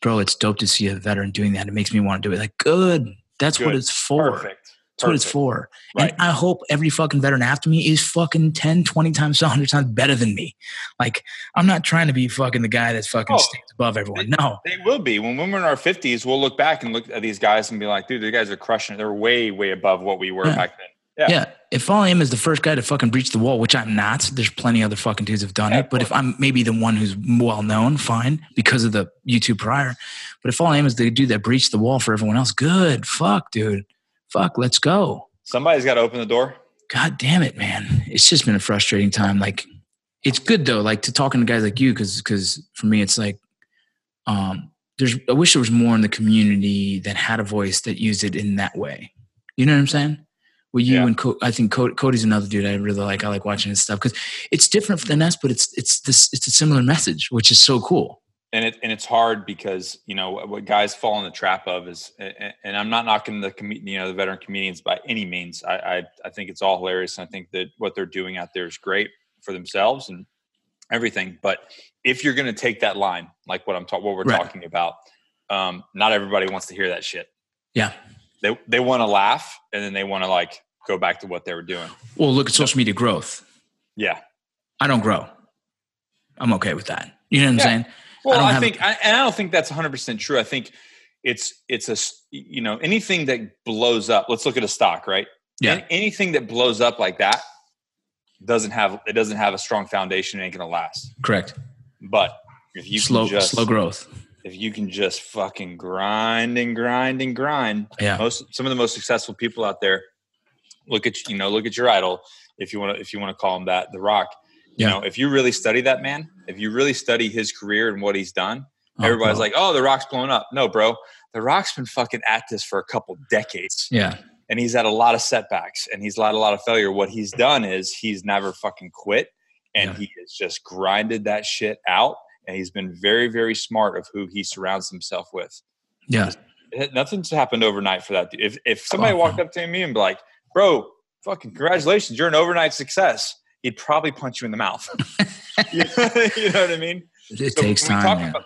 bro it's dope to see a veteran doing that it makes me want to do it like good that's what it's for Perfect. that's what it's for Right. and i hope every fucking veteran after me is fucking 10 20 times 100 times better than me like i'm not trying to be fucking the guy that's fucking Oh. stands above everyone no They will be. When we're in our 50s, we'll look back and look at these guys and be like, dude, these guys are crushing it. They're way, way above what we were Yeah. back then. Yeah. Yeah. If all I am is the first guy to fucking breach the wall, which I'm not, there's plenty other fucking dudes have done Yeah, it. But if I'm maybe the one who's well known, fine, because of the YouTube prior. But if all I am is the dude that breached the wall for everyone else, good. Fuck, dude. Fuck, let's go. Somebody's got to open the door. God damn it, man. It's just been a frustrating time. Like, it's good though, like to talking to guys like you, because because for me, it's like, um, there's. I wish there was more in the community that had a voice that used it in that way. You know what I'm saying? Well, you Yeah. and Co- I think Co- Cody's another dude I really like. I like watching his stuff because it's different than us, but it's it's this it's a similar message, which is so cool. And it and it's hard because you know what- guys fall in the trap of is, and and I'm not knocking the you know the veteran comedians by any means. I, I I think it's all hilarious, and I think that what they're doing out there is great for themselves and everything. But if you're going to take that line, like what I'm talking, what we're Right. talking about, um, not everybody wants to hear that shit. Yeah. They they want to laugh and then they want to like go back to what they were doing. Well, look at social media growth. Yeah. I don't grow. I'm okay with that. You know what I'm Yeah. saying? Well, don't I, have a- think, I, and I don't think that's 100 percent true. I think it's it's a, you know anything that blows up. Let's look at a stock, right? Yeah. An- anything that blows up like that doesn't have it doesn't have a strong foundation. It ain't gonna last. Correct. But if you slow just slow growth. if you can just fucking grind and grind and grind, Yeah. most some of the most successful people out there look at you know look at your idol if you want to if you want to call him that the rock you Yeah. know if you really study that man if you really study his career and what he's done Oh, everybody's bro. like oh the rock's blowing up no bro the rock's been fucking at this for a couple decades yeah. and he's had a lot of setbacks and he's had a lot of failure what he's done is he's never fucking quit and Yeah. he has just grinded that shit out and he's been very very smart of who he surrounds himself with Yeah. it- eh, nothing's happened overnight for that. If if somebody Oh, walked no. up to me and be like, "Bro, fucking congratulations, you're an overnight success," he'd probably punch you in the mouth. you know what I mean? It So takes time. about-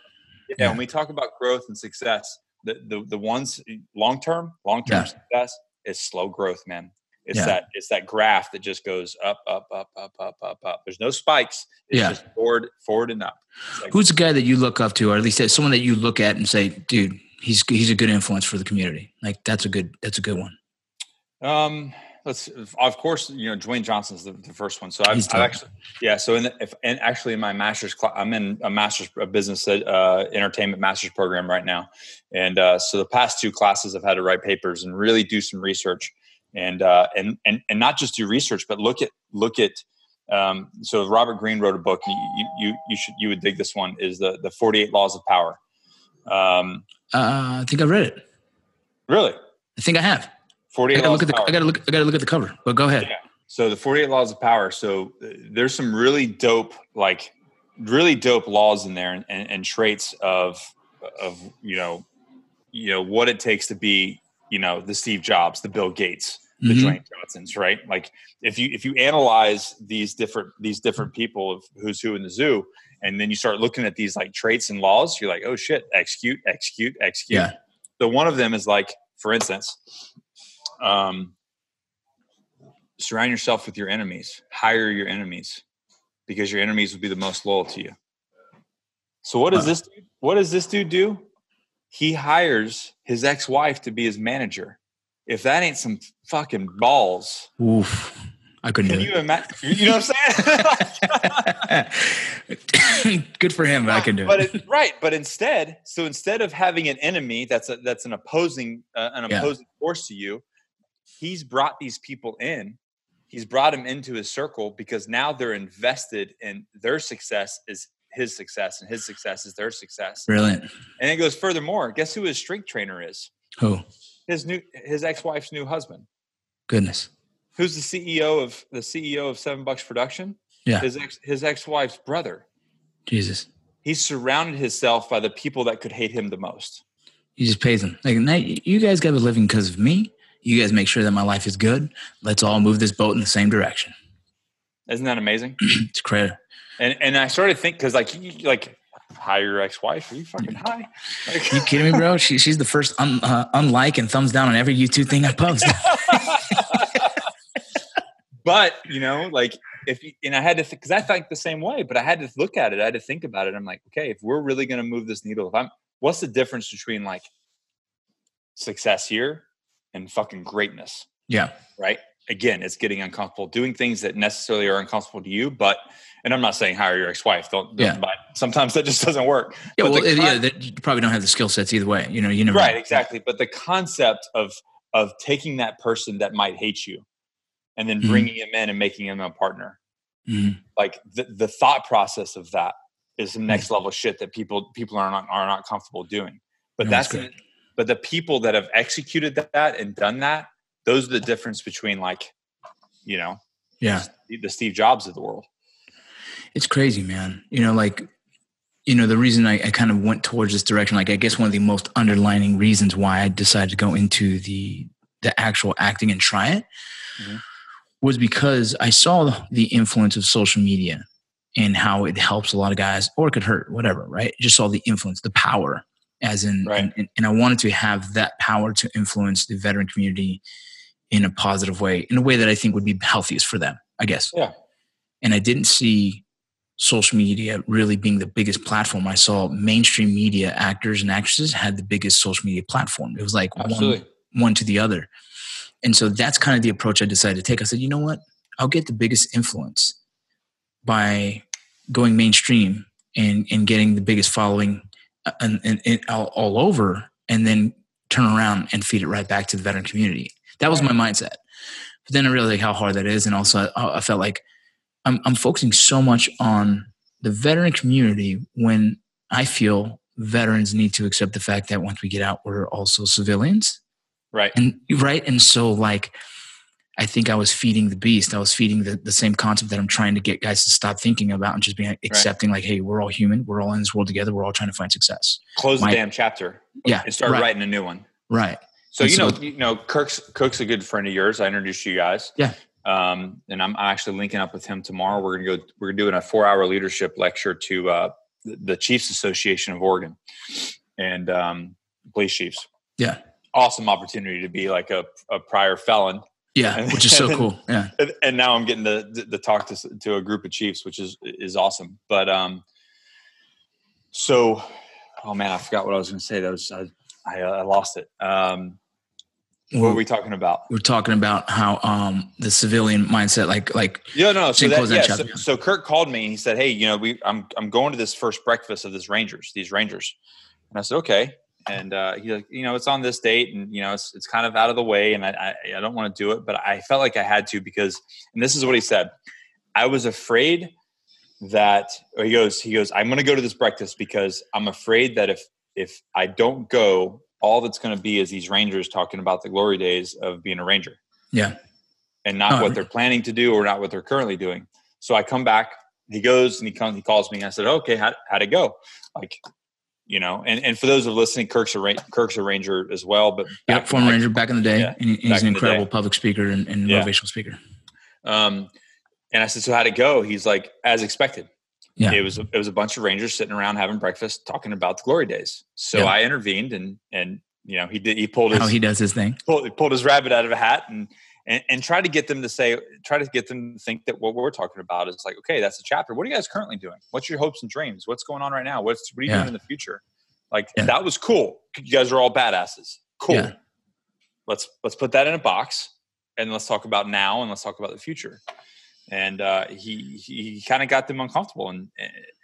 yeah, Yeah. when we talk about growth and success, the the, the ones long term, long term Yeah. success is slow growth, man. It's Yeah. that it's that graph that just goes up, up, up, up, up, up, up. There's no spikes. It's Yeah. just forward, forward and up. Like- Who's the guy that you look up to, or at least someone that you look at and say, "Dude, he's he's a good influence for the community." Like that's a good that's a good one. Um, let's of course you know Dwayne Johnson's the, the first one. So I've, I've actually yeah. So in the, if and actually in my master's class, I'm in a master's of business uh, entertainment master's program right now, and uh, so the past two classes I've had to write papers and really do some research, and uh, and and and not just do research, but look at look at. Um, so Robert Greene wrote a book. You, you you you should you would dig this one. Is the the 48 Laws of Power. Um, Uh, I think I read it. really, I think I have. I 48 gotta Laws look at the Power. I gotta look I gotta look at the cover. But go ahead. Yeah. So the 48 laws of power. So there's some really dope, like really dope laws in there and, and, and traits of, of, you know, you know, what it takes to be, you know, the Steve Jobs, the Bill Gates, the Mhm. Dwayne Johnsons, right? Like if you, if you analyze these different, these different people of who's who in the zoo, and then you start looking at these like traits and laws, you're like, oh shit, execute, execute, execute. Yeah. So one of them is like, for instance, um, surround yourself with your enemies. Hire your enemies because your enemies will be the most loyal to you. So what does this dude, what does this dude do? He hires his ex-wife to be his manager. If that ain't some fucking balls Oof. I couldn't can do you imagine you know what i'm saying? Good for him, but I can do but it. it, right but instead so instead of having an enemy that's a, that's an opposing uh, an Yeah. opposing force to you he's brought these people in he's brought them into his circle because now they're invested in their success is his success and his success is their success Brilliant. and it goes furthermore guess who his strength trainer is Who? his new his ex-wife's new husband Goodness. who's the ceo of the ceo of seven bucks production Yeah. his ex his ex-wife's brother Jesus. he's surrounded himself by the people that could hate him the most He just pays them. Like, now you guys got a living because of me. You guys make sure that my life is good. Let's all move this boat in the same direction. isn't that amazing It's credit. and and i started think because like you, like hire your ex-wife are you fucking high like, You kidding me, bro? She, she's the first un, uh, unlike and thumbs down on every YouTube thing I post. but you know like if you, and i had to because i think the same way but i had to look at it i had to think about it i'm like okay if we're really going to move this needle if i'm what's the difference between like success here and fucking greatness yeah. right again it's getting uncomfortable doing things that necessarily are uncomfortable to you but and i'm not saying hire your ex-wife don't, don't Yeah. but sometimes that just doesn't work Yeah, But well, con- yeah, that, you probably don't have the skill sets either way. You know, you never right know. exactly but the concept of of taking that person that might hate you and then Mhm. bringing him in and making him a partner Mhm. like the, the thought process of that is some next level shit that people people are not are not comfortable doing but No, that's that's. But the people that have executed that and done that those are the difference between like you know Yeah. the steve jobs of the world It's crazy, man. You know, like, you know, the reason I, I kind of went towards this direction, like, I guess one of the most underlining reasons why I decided to go into the the actual acting and try it Mhm. was because I saw the influence of social media and how it helps a lot of guys, or it could hurt, whatever, right? Just saw the influence, the power, as in, Right. and, and, I wanted to have that power to influence the veteran community in a positive way, in a way that I think would be healthiest for them, I guess. Yeah. And I didn't see social media really being the biggest platform. I saw mainstream media actors and actresses had the biggest social media platform. It was like one, one to the other. And so that's kind of the approach I decided to take. I said, you know what? I'll get the biggest influence by going mainstream and, and getting the biggest following and, and, and all, all over and then turn around and feed it right back to the veteran community. That was my mindset. But then I realized like how hard that is. And also I, I felt like I'm, I'm focusing so much on the veteran community when I feel veterans need to accept the fact that once we get out, we're also civilians right and right and so like i think i was feeding the beast. I was feeding the, the same concept that i'm trying to get guys to stop thinking about and just being accepting like hey we're all human. We're all in this world together. We're all trying to find success. Close My- the damn chapter. Yeah and start right, writing a new one. Right. So And you know so- you know kirk's cook's a good friend of yours. I introduced you guys. Yeah. Um, and I'm actually linking up with him tomorrow. We're gonna go. We're doing a four-hour leadership lecture to uh, the the Chiefs Association of Oregon and um, police chiefs. Yeah. Awesome opportunity to be like a, a prior felon Yeah, which is so cool. Yeah. and, and now I'm getting to, to, to talk to, to a group of chiefs, which is is awesome. But um, so, oh man, I forgot what I was going to say. That was I, I, uh, I lost it. Um, what were we talking about? We're talking about how um the civilian mindset, like like Yeah, no. So that, yeah, so, so Kirk called me and he said, "Hey, you know, we I'm I'm going to this first breakfast of this Rangers, these Rangers," and I said, "Okay." And uh, he like, you know, it's on this date, and you know, it's it's kind of out of the way, and I I, I don't want to do it, but I felt like I had to because, and this is what he said, I was afraid that, or he goes, he goes, I'm going to go to this breakfast because I'm afraid that if if I don't go, all that's going to be is these Rangers talking about the glory days of being a Ranger yeah, and not Oh, what they're planning to do or not what they're currently doing. So I come back, he goes and he comes, he calls me and I said, okay, how, how'd it go? Like, you know, and, and for those of listening, Kirk's a, Kirk's a Ranger as well, but yeah. back Former Ranger back in the day, Yeah, and he- he's an incredible public speaker and, and Yeah. motivational speaker. Um, and I said, so how'd it go? He's like, as expected. Yeah. It was it was a bunch of Rangers sitting around having breakfast, talking about the glory days. So Yeah. I intervened, and and you know he did he pulled his How he does his thing. pulled, he pulled his rabbit out of a hat and, and and try to get them to say try to get them to think that what we're talking about is like okay that's a chapter. What are you guys currently doing? What's your hopes and dreams? What's going on right now? What's what are you Yeah. doing in the future? Like Yeah. that was cool. You guys are all badasses. Cool. Yeah. let's let's put that in a box and let's talk about now and let's talk about the future. And uh, he he kind of got them uncomfortable and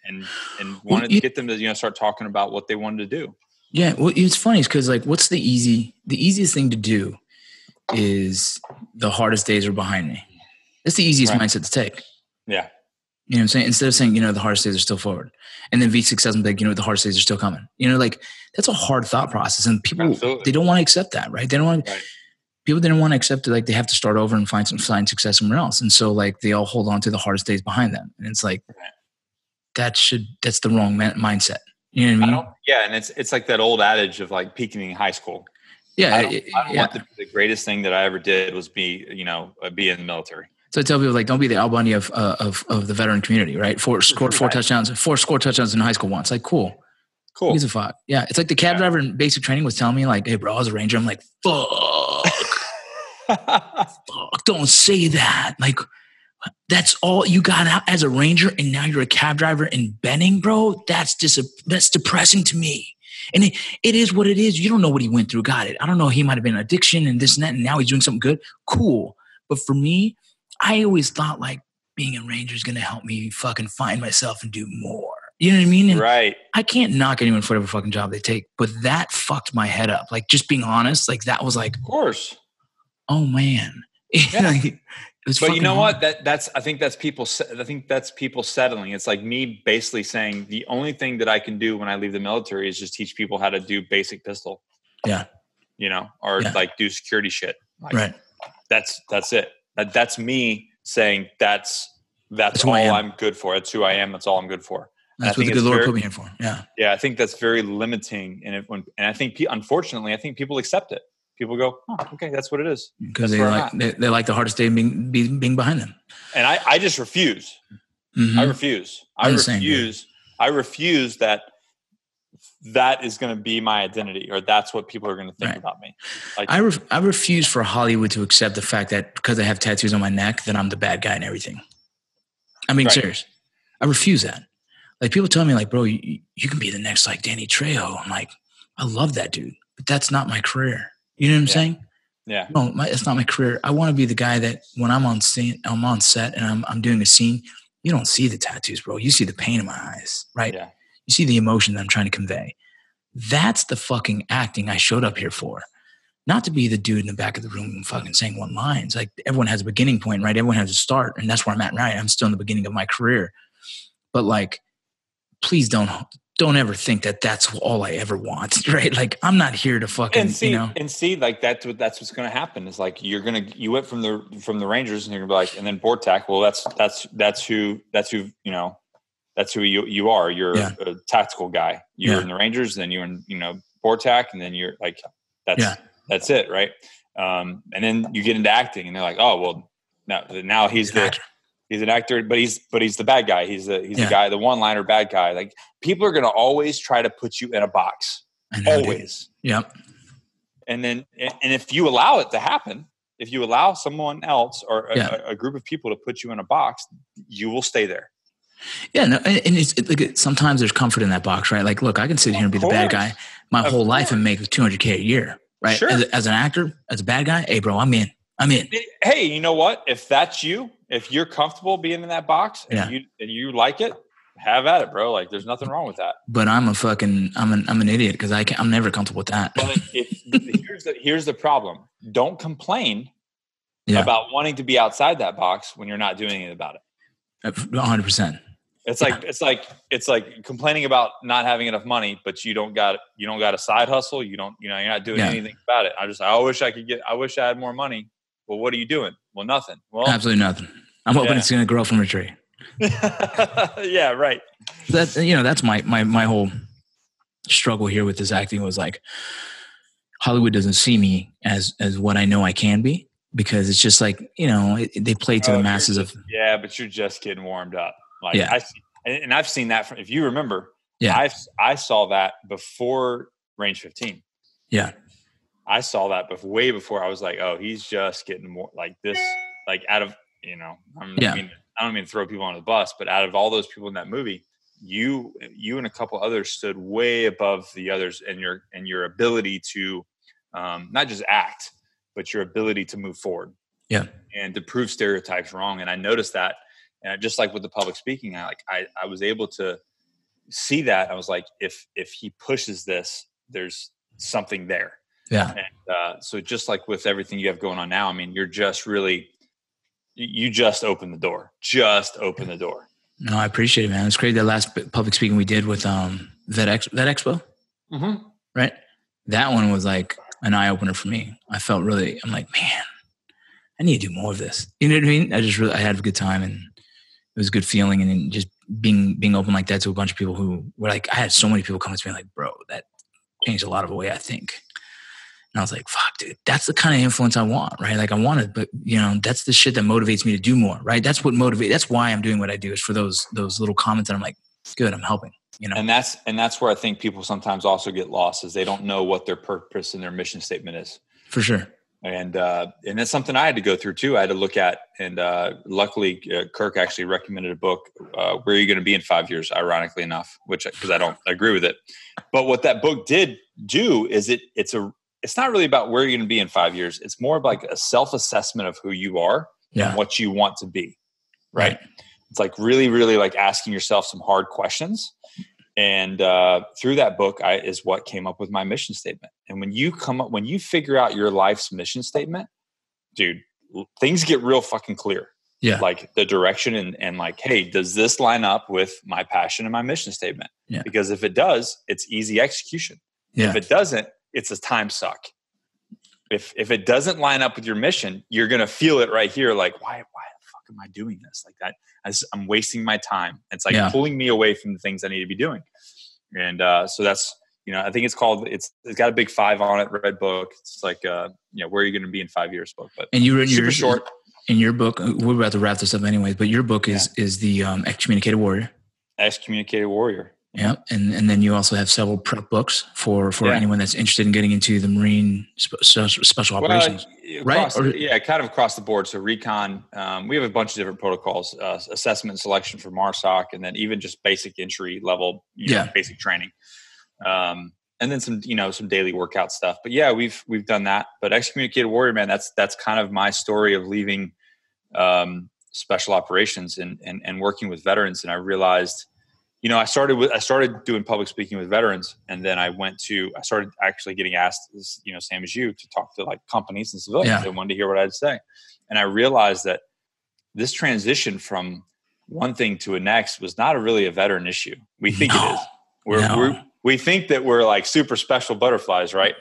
and and wanted to get them to you know start talking about what they wanted to do. Yeah, well, it's funny because like, what's the easy, the easiest thing to do is the hardest days are behind me. That's the easiest Right. mindset to take. yeah You know what I'm saying? Instead of saying, you know, the hardest days are still forward, and then be successful, like, you know, the hardest days are still coming. You know, like that's a hard thought process, and people Absolutely. they don't want to accept that, right? They don't want Right. people didn't want to accept it. Like they have to start over and find some find success somewhere else, and so like they all hold on to the hardest days behind them, and it's like Right. that should that's the wrong man- mindset. You know what I I mean? don't, yeah, and it's it's like that old adage of like peaking in high school. Yeah, I don't, I don't yeah. the, the greatest thing that I ever did was be you know uh, be in the military. So I tell people like, don't be the Al Bundy of uh, of of the veteran community, right? Four scored four Right. touchdowns, four scored touchdowns in high school once. Like, cool. Cool. He's a fuck. Yeah, it's like the cab Yeah. driver in basic training was telling me like, hey, bro, I was a ranger. I'm like, fuck, fuck, don't say that. Like, that's all you got out as a ranger, and now you're a cab driver in Benning, bro. That's dis- that's depressing to me. And it, it is what it is. You don't know what he went through. Got it. I don't know. He might have been addiction and this and that, and now he's doing something good. Cool. But for me, I always thought like being a ranger is gonna help me fucking find myself and do more. You know what I mean? And right. I can't knock anyone for whatever fucking job they take, but that fucked my head up. Like just being honest, like that was like, Of course. oh man. Yeah. Like, it was But you know hard. what? That that's I think that's people. I think that's people settling. It's like me basically saying the only thing that I can do when I leave the military is just teach people how to do basic pistol. Yeah. You know, or Yeah. like do security shit. Like, Right. That's that's it. That, that's me saying that's that's, That's all I am. Good for. That's who I am. That's all I'm good for. That's what the good Lord very- put me here for. Yeah. Yeah, I think that's very limiting, and when, and I think unfortunately, I think people accept it. People go, oh, "Okay, that's what it is," Because they like they, they like the hardest day being being, being behind them. and I, I just refuse. Mhm. I refuse. I I'm same, dude. refuse. I refuse that that is going to be my identity, or that's what people are going to think Right. about me. Like, I ref- I refuse for Hollywood to accept the fact that because I have tattoos on my neck that I'm the bad guy and everything. I mean, Right. serious. I refuse that. Like people tell me like, bro, you, you can be the next like Danny Trejo. I'm like, I love that dude, but that's not my career. You know what I'm Yeah. saying? yeah, No, my, it's not my career. I want to be the guy that when I'm on scene, I'm on set and I'm, I'm doing a scene, you don't see the tattoos, bro. You see the pain in my eyes, right? Yeah. You see the emotion that I'm trying to convey. That's the fucking acting I showed up here for. Not to be the dude in the back of the room fucking saying one lines. Like everyone has a beginning point, right? Everyone has a start, and that's where I'm at right. I'm still in the beginning of my career. But like, please don't don't ever think that that's all I ever want, right? Like I'm not here to fucking, and see, you know. and see, like that's what that's what's going to happen. Is like you're gonna you went from the from the Rangers, and you're gonna be like, and then BORTAC. Well, that's that's that's who that's who you know. That's who you you are. You're Yeah. a tactical guy. You're Yeah. in the Rangers, then you're in you know BORTAC, and then you're like that's Yeah. that's it, right? Um, and then you get into acting, and they're like, oh well, now now he's the. He's an actor, but he's but he's the bad guy. He's the he's Yeah. the guy, the one liner bad guy. Like people are gonna always try to put you in a box, know, dude. always. Yep. And then and if you allow it to happen, if you allow someone else or a, Yeah. a, group of people to put you in a box, you will stay there. Yeah, no, and it's it, like sometimes there's comfort in that box, right? Like, look, I can sit here and be the bad guy my Of whole life and make 200k a year, right? Sure. As, as an actor, as a bad guy, hey, bro, I'm in. I'm in. Hey, you know what? If that's you, if you're comfortable being in that box and Yeah. you and you like it, have at it, bro. Like there's nothing wrong with that. But I'm a fucking, I'm an, I'm an idiot because I can, I'm never comfortable with that. But if, here's the here's the problem. Don't complain Yeah. about wanting to be outside that box when you're not doing anything about it. Uh, 100. percent It's like it's like it's like complaining about not having enough money, but you don't got you don't got a side hustle. You don't you know you're not doing Yeah. anything about it. I just I wish I could get I wish I had more money. Well, what are you doing? Well, nothing. Well, Absolutely nothing. I'm hoping Yeah. it's going to grow from a tree. yeah, right. That you know, that's my my my whole struggle here with this acting was like Hollywood doesn't see me as as what I know I can be because it's just like you know it, they play to Oh, the masses of yeah, but you're just getting warmed up. Like Yeah. I see, and and I've seen that from if you remember. Yeah. I I saw that before Range 15. yeah I saw that before, way before I was like, oh, he's just getting more like this, like out of, you know, I'm, Yeah. I mean, I don't mean to throw people on the bus, but out of all those people in that movie, you, you and a couple others stood way above the others and your, and your ability to um, not just act, but your ability to move forward. Yeah. And to prove stereotypes wrong. And I noticed that. And I- just like with the public speaking, I like, I, I was able to see that. I was like, if, if he pushes this, there's something there. Yeah. And uh, so, just like with everything you have going on now, I mean, you're just really, you just open the door, just open the door. no I appreciate it man. It's crazy that last public speaking we did with um Vet Ex- Vet Expo. Mm-hmm. right? That one was like an eye opener for me. I felt really I'm like man I need to do more of this. You know what I mean? I just really I had a good time and it was a good feeling and then just being being open like that to a bunch of people who were like I had so many people come to me like bro that changed a lot of the way I think and I was like fuck dude that's the kind of influence I want right like I want it but you know that's the shit that motivates me to do more right that's what motivates that's why I'm doing what I do is for those those little comments that I'm like good I'm helping you know And that's and that's where I think people sometimes also get lost is they don't know what their purpose and their mission statement is. for sure And uh, and that's something I had to go through too. I had to look at, and uh, luckily uh, Kirk actually recommended a book. Uh, Where are you going to be in five years? Ironically enough, which because I don't agree with it, but what that book did do is it it's a it's not really about where you're going to be in five years. It's more of like a self assessment of who you are yeah and what you want to be. Right. It's like really, really like asking yourself some hard questions. And uh, through that book, I is what came up with my mission statement. And when you come up, when you figure out your life's mission statement, dude, things get real fucking clear. Yeah. Like the direction and, and like, hey, does this line up with my passion and my mission statement? Yeah. Because if it does, it's easy execution. yeah If it doesn't, it's a time suck. If if it doesn't line up with your mission, you're gonna feel it right here. Like, why why the fuck am I doing this? Like that, I I'm wasting my time. It's like Yeah. pulling me away from the things I need to be doing. And uh, so that's you know, I think it's called it's it's got a big five on it, red book. It's like uh, you know, where are you gonna be in five years book? But and you super your short. in your book uh, we're about to wrap this up anyways but your book is is the um, excommunicated warrior Excommunicated warrior. Yeah and and then you also have several prep books for for Yeah. anyone that's interested in getting into the marine spe- special operations Well, right? Or- yeah, kind of across the board. So recon, um, we have a bunch of different protocols: uh, assessment and selection for MARSOC, and then even just basic entry level, you know, Yeah. basic training, um, and then some, you know, some daily workout stuff. But yeah, we've we've done that. But excommunicated warrior, man, that's that's kind of my story of leaving um, special operations and, and and working with veterans, and I realized you know, I started with I started doing public speaking with veterans, and then I went to I started actually getting asked, as, you know, same as you, to talk to like companies and civilians. Yeah. They wanted to hear what I had to say, and I realized that this transition from one thing to a next was not a really a veteran issue. We think it No. is. We're, No. we're we think that we're like super special butterflies, right?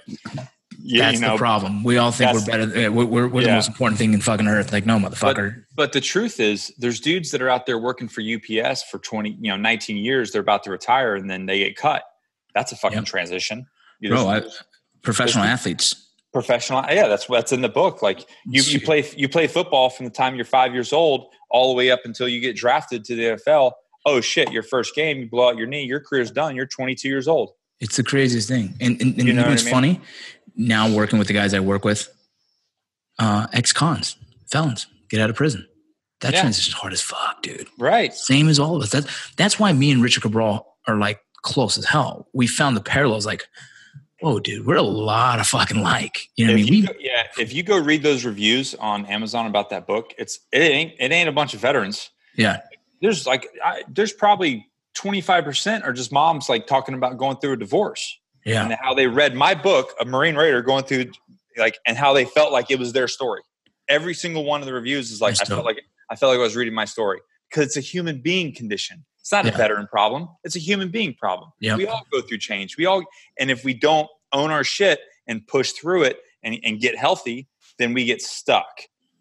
You, that's you know, the problem we all think we're better we're, we're, we're the most important thing in fucking earth like no motherfucker But the truth is, there's dudes that are out there working for UPS for 20, you know, 19 years. They're about to retire and then they get cut. That's a fucking Yep. transition. bro I, professional athletes professional. Yeah, that's what's in the book. Like you, you play you play football from the time you're five years old all the way up until you get drafted to the NFL. Oh shit, your first game, you blow out your knee, your career's done. You're 22 years old. It's the craziest thing. And, and, and You know you know what's I mean? funny? Now working with the guys I work with, uh, ex-cons, felons, get out of prison. That Yeah. transition's hard as fuck, dude. Right. Same as all of us. That's that's why me and Richard Cabral are like close as hell. We found the parallels. Like, whoa, dude, we're a lot of fucking like. You know what I If mean? you go, yeah, if you go read those reviews on Amazon about that book, it's it ain't it ain't a bunch of veterans. yeah, There's like I, there's probably 25 percent are just moms like talking about going through a divorce yeah, and how they read my book, a Marine Raider, going through like and how they felt like it was their story. Every single one of the reviews is like That's I felt like I felt like I was reading my story because it's a human being condition. It's not Yeah. a veteran problem. It's a human being problem. Yep. We all go through change. We all and if we don't own our shit and push through it and, and get healthy, then we get stuck.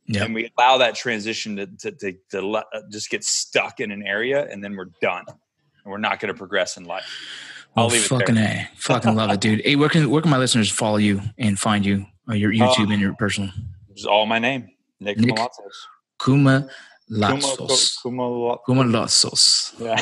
yeah. And we allow that transition to, to, to, to let, uh, just get stuck in an area and then we're done. And we're not going to progress in life. I'll Oh, leave it fucking there. a, fucking love it, dude. Hey, where can where can my listeners follow you and find you? Uh, your YouTube Uh, and your personal This is all my name. Nick, Nick Kuma Kumo- Latsos. Kuma Latsos. Yeah.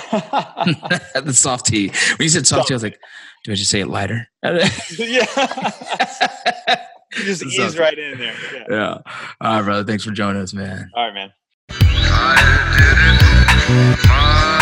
the soft T. When you said soft T, I was like, do I just say it lighter? yeah. Just ease up. right in there. Yeah. yeah. All right, brother. Thanks for joining us, man. All right, man. I did it my